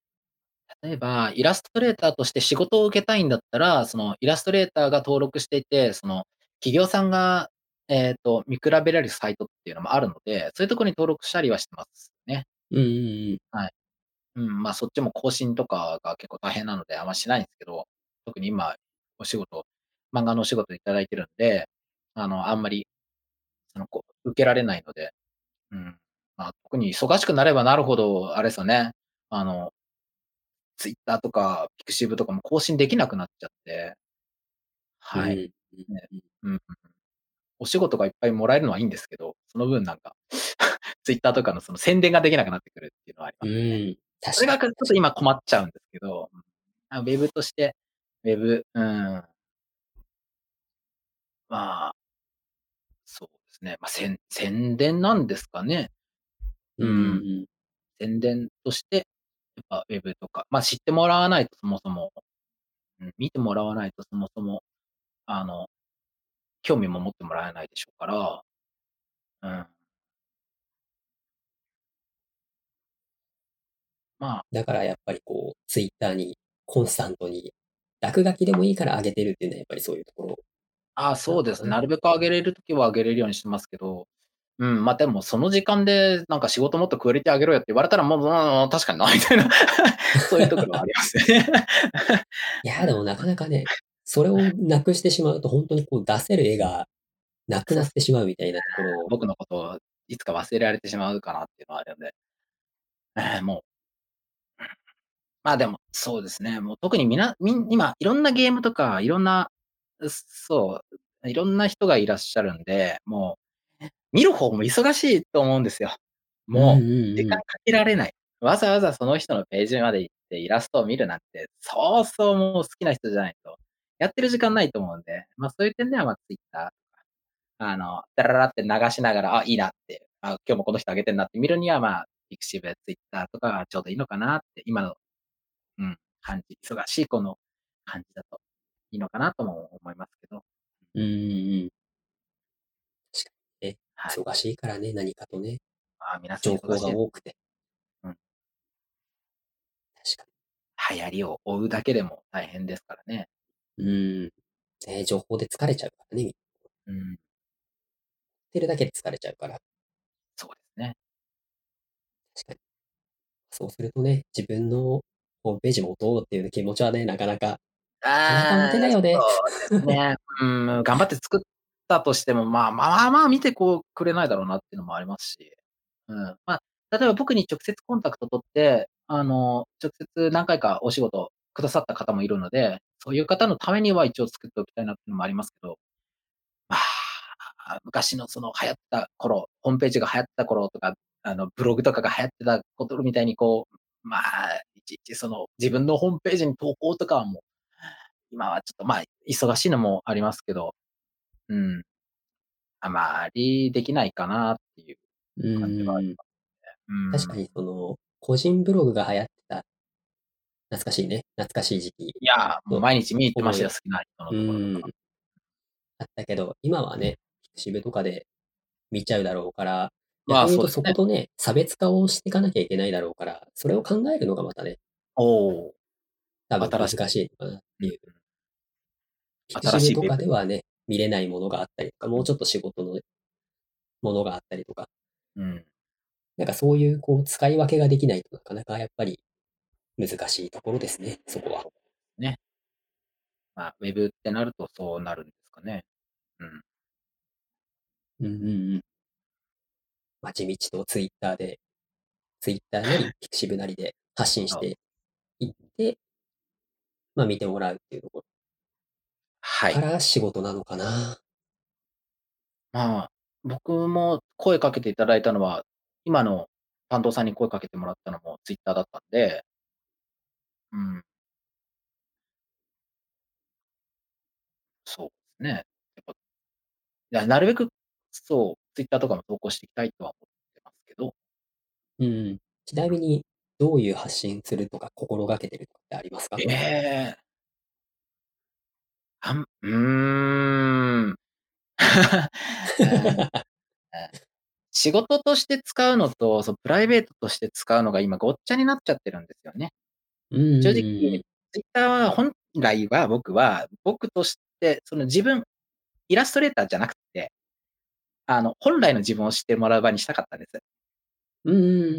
例えば、イラストレーターとして仕事を受けたいんだったら、そのイラストレーターが登録していて、その企業さんが、えっ、と、見比べられるサイトっていうのもあるので、そういうところに登録したりはしてますね。うんうんうん。うん、まあそっちも更新とかが結構大変なのであんましないんですけど、特に今、お仕事、漫画のお仕事いただいてるんで、あの、あんまり、その、こう、受けられないので、うん。まあ、特に忙しくなればなるほど、あれですよね、あの、ツイッターとか、ピクシブとかも更新できなくなっちゃって、はい。うんうんうん。お仕事がいっぱいもらえるのはいいんですけど、その分なんか、ツイッターとかのその宣伝ができなくなってくるっていうのはありますね。うん。確それ。がちょっと今困っちゃうんですけど、あウェブとして、ウェブ、うん。まあ、そうですね。まあ、宣宣伝なんですかね。うんうん宣伝として、やっぱウェブとか、まあ知ってもらわないとそもそも、うん、見てもらわないとそもそも、あの、興味も持ってもらえないでしょうから、うん。まあ、だからやっぱりこう、ツイッターにコンスタントに、落書きでもいいから上げてるっていうのはやっぱりそういうところ。あそうですね。ななるべく上げれるときは上げれるようにしてますけど、うん、まあでもその時間でなんか仕事もっとクオリティ上げろよって言われたらもう、うん、確かにな、みたいな、そういうところはありますよね。いや、でもなかなかね、それをなくしてしまうと本当にこう出せる絵がなくなってしまうみたいなところを。僕のことをいつか忘れられてしまうかなっていうのはあるので、えーもう、まあでも、そうですね。もう特にみな、みん、今、いろんなゲームとか、いろんな、そう、いろんな人がいらっしゃるんで、もう、見る方も忙しいと思うんですよ。もう、時間かけられない。わざわざその人のページまで行ってイラストを見るなんて、そうそうもう好きな人じゃないと、やってる時間ないと思うんで、まあそういう点では、まあツイッターとか、あの、ダララって流しながら、あ、いいなって、あ、今日もこの人あげてんなって見るには、まあ、ピクシブ、ツイッターとかがちょうどいいのかなって、今の、うん、感じ、忙しいこの感じだといいのかなとも思いますけど。うん。はい。忙しいからね、何かとね。まあ、皆さん情報。が多くて。うん。確か流行りを追うだけでも大変ですからね。に。うん。ね、情報で疲れちゃうからね。うん。てるだけで疲れちゃうから。そうですね。確かに。そうするとね、自分のホームページ持とうっていう気持ちはね、なかなか、なかなか持てないよね。そうですね。うん、頑張って作ったとしても、まあまあまあ見てこうくれないだろうなっていうのもありますし。うん。まあ、例えば僕に直接コンタクト取って、あの、直接何回かお仕事くださった方もいるので、そういう方のためには一応作っておきたいなっていうのもありますけど、まあ、昔のその流行った頃、ホームページが流行った頃とか、あの、ブログとかが流行ってたことみたいにこう、まあ、いちいちその自分のホームページに投稿とかはもう、今はちょっとまあ、忙しいのもありますけど、うん。あまりできないかなっていうう感じはありん。ますね。確かにその、個人ブログが流行ってた、懐かしいね。懐かしい時期。いや、もう毎日見に行ってましたよ、好きな人のうところとん。か。あったけど、今はね、ピクシブとかで見ちゃうだろうから、まあ、そう。そことね、差別化をしていかなきゃいけないだろうから、それを考えるのがまたね、おお。多分難新しい。しいのかなってうん。いう。新しいとかでブ。はね、見れないものがあったりとか、もうちょっと仕事のものがあったりとか、うん。なんかそういうこう使い分けができないとなかなかやっぱり難しいところですね、そこは。ね。まあ、ウェブってなるとそうなるんですかね。うん。うんうんうん。まあ、地道とツイッターで、ツイッターなり、ピクシブなりで発信し。ていって、まあ見てもらうっていうところはい。から仕事なのかな。まあ、僕も声かけていただいたのは、今の担当さんに声かけてもらったのもツイッターだったんで、うん。そうですね。やっぱ、いや、なるべく、そう、ツイッターとかも投稿していきたいとは思ってますけど。うん。ちなみに、どういう発信するとか心がけてるとかってありますか？ええ。あんうーん。仕事として使うのと、そう、プライベートとして使うのが今ごっちゃになっちゃってるんですよね。正直、ん。ツイッターは本来は僕は、僕として、その自分、イラストレーターじゃなくて、あの、本来の自分を知ってもらう場にしたかったんです。う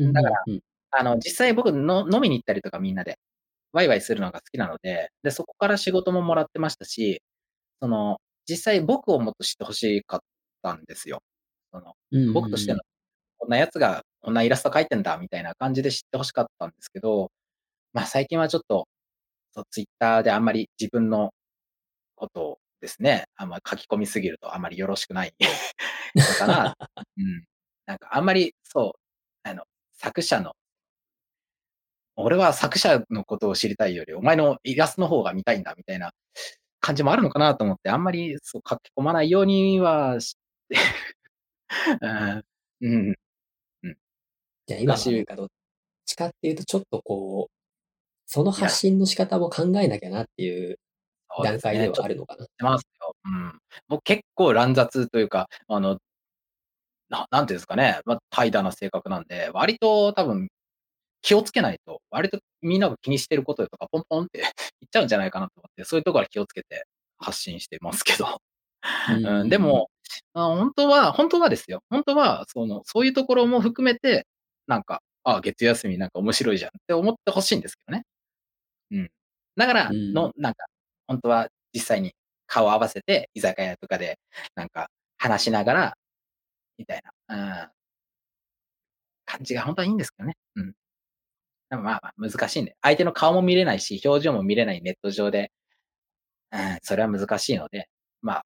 んだから。あの、実際僕の飲みに行ったりとかみんなで、ワイワイするのが好きなので、で、そこから仕事ももらってましたし、その、実際僕をもっと知って欲しかったんですよ。その、うんうんうん。僕としての、こんな奴がこんなイラスト描いてんだみたいな感じで知って欲しかったんですけど、ま、最近はちょっと、そう、ツイッターであんまり自分のことをですね、あんま書き込みすぎるとあんまりよろしくない のかな。うん。なんかあんまり、そう、あの、作者の俺は作者のことを知りたいより、お前のイラストの方が見たいんだみたいな感じもあるのかなと思って、あんまりそう書き込まないようにはして うん、うん。うん。じゃあ今はなん昔かどっちかっていうとちょっとこう、その発信の仕方も考えなきゃなっていう段階ではあるのかな。してますよ。うん。僕結構乱雑というか、あのななんていうんですかね、ま、怠惰な性格なんで、割と多分気をつけないと、割とみんなが気にしてることとかポンポンって 言っちゃうんじゃないかなと思って、そういうところは気をつけて発信してますけど。うんでうん。も、あ、ほんとはほんとはですよ、ほんとはその、そういうところも含めて、なんか、あ、月曜休みなんか面白いじゃんって思って欲しいんですけどね。うん。だからうん。の、なんか、ほんとは実際に顔合わせて、居酒屋とかでなんか話しながらみたいな、うん。感じがほんとはいいんですけどね。うん。でも、まあまあ、難しいんで、相手の顔も見れないし、表情も見れないネット上でうん、それは難しいので、まあ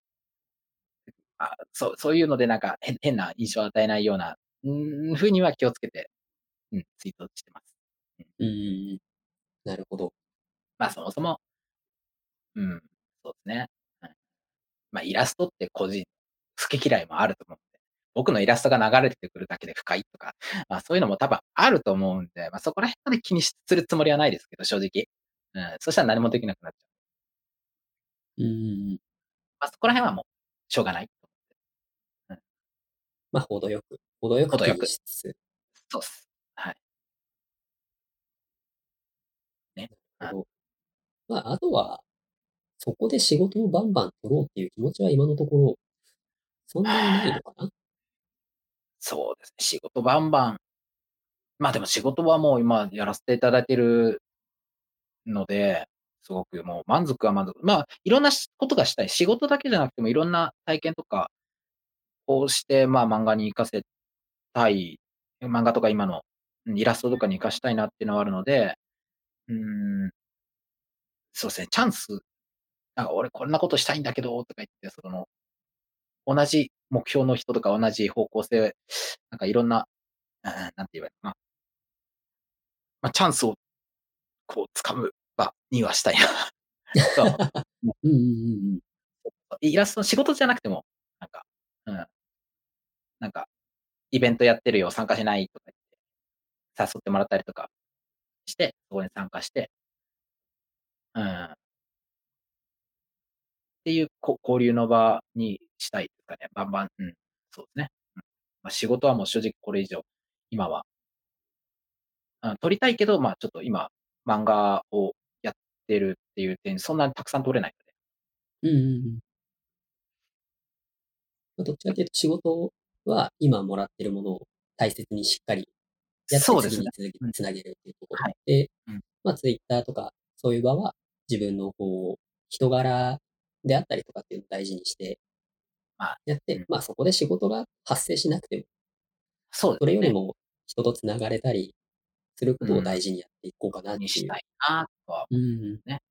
あ、そうそういうのでなんか、へ変な印象を与えないような、うーん、風には気をつけて、うん、ツイートしてます。うん。なるほど。ま、そもそもうん、そうですね。うん。ま、イラストって個人好き嫌いもあると思う僕のイラストが流れてくるだけで不快とか、ま、そういうのも多分あると思うんで、ま、そこら辺まで気にするつもりはないですけど、正直。うん、そしたら何もできなくなっちゃう。うんうん。まあ、そこら辺はもう、しょうがない。まあ、程よく、程よく程よくそうっす。はい。ね。あのまあ、あとは、そこで仕事をバンバン取ろうっていう気持ちは今のところ、そんなにないのかな？そうですね。仕事バンバン。まあでも仕事はもう今やらせていただいてるので、すごくもう満足は満足。まあ、いろんなことがしたい。仕事だけじゃなくてもいろんな体験とかをして、まあ漫画に活かせたい。漫画とか今のイラストとかに活かしたいなっていうのはあるので、うん、そうですね、チャンス、なんか俺こんなことしたいんだけど、とか言って、その、同じ目標の人とか同じ方向性、なんかいろんな、うんなんて言えばいいのかな。まあ、チャンスを、こう、掴む場にはしたいな。うんうんうんうん。イラストの仕事じゃなくても、なんか、うん。なんか、イベントやってるよ、参加しないとか言って、誘ってもらったりとかして、そこに参加して、うん。っていうこ交流の場にしたいかね。バンバン、うん。そうですね。うんまあ、仕事はもう正直これ以上、今は、うん、撮りたいけど、まあちょっと今、漫画をやってるっていう点、そんなにたくさん撮れないので。うんうんうん。まあどっちかというと仕事は今もらってるものを大切にしっかりやってそうですね次に。続うんきつなげるっていうところはいで、うんまあツイッターとかそういう場は自分のこう人柄であったりとかっていうのを大事にしてまあやって、うんまあそこで仕事が発生しなくても、そうね。それよりも人とつながれたりすることを大事にやっていこうかなっていうにした。いなとは。うん。ね。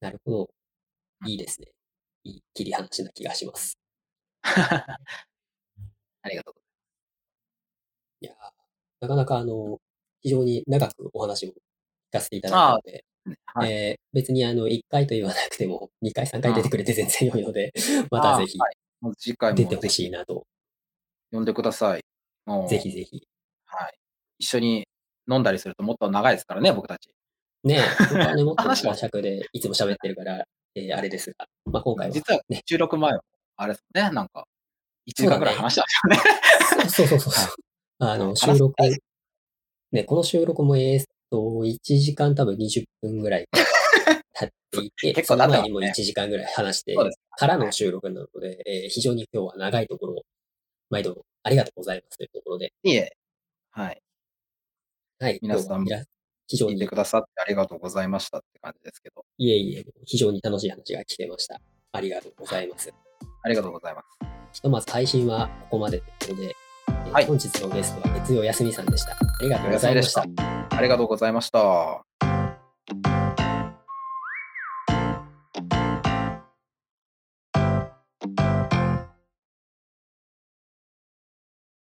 なるほど。うんいいですね。いい切り離しな気がします。ありがとういやー、なかなかあの、非常に長くお話を聞かせていただいたので、ございます。はい。えー別にあの、1回と言わなくても、2回、3回出てくれて全然良いので、またぜひ次回も出てほしいなと、呼んでください。ぜひぜひ。はい。一緒に飲んだりするともっと長いですからね、僕たち。ねえ、本当はね、もっと話は長尺でいつも喋ってるから、えーあれですが、まあ今回は、実はね、収録前は、あれですね、なんか、1時間ぐらい話したんですよね。そうそうそうそう。あの、はい収録ね、この収録もえーっと、1時間多分20分ぐらい 経っていて、結その構経ってますね前にも1時間ぐらい話してからの収録なので、えー非常に今日は長いところを、毎度ありがとうございますというところで、いえ。はい。はい、皆さん非常に聞いて、くださってありがとうございましたって感じですけど。いえいえ、非常に楽しい話が聞けました。ありがとうございます。ありがとうございます。ひとまず配信はここまでということで、えーはい本日のゲストは月曜休みさんでした。ありがとうございました。ありがとうございました。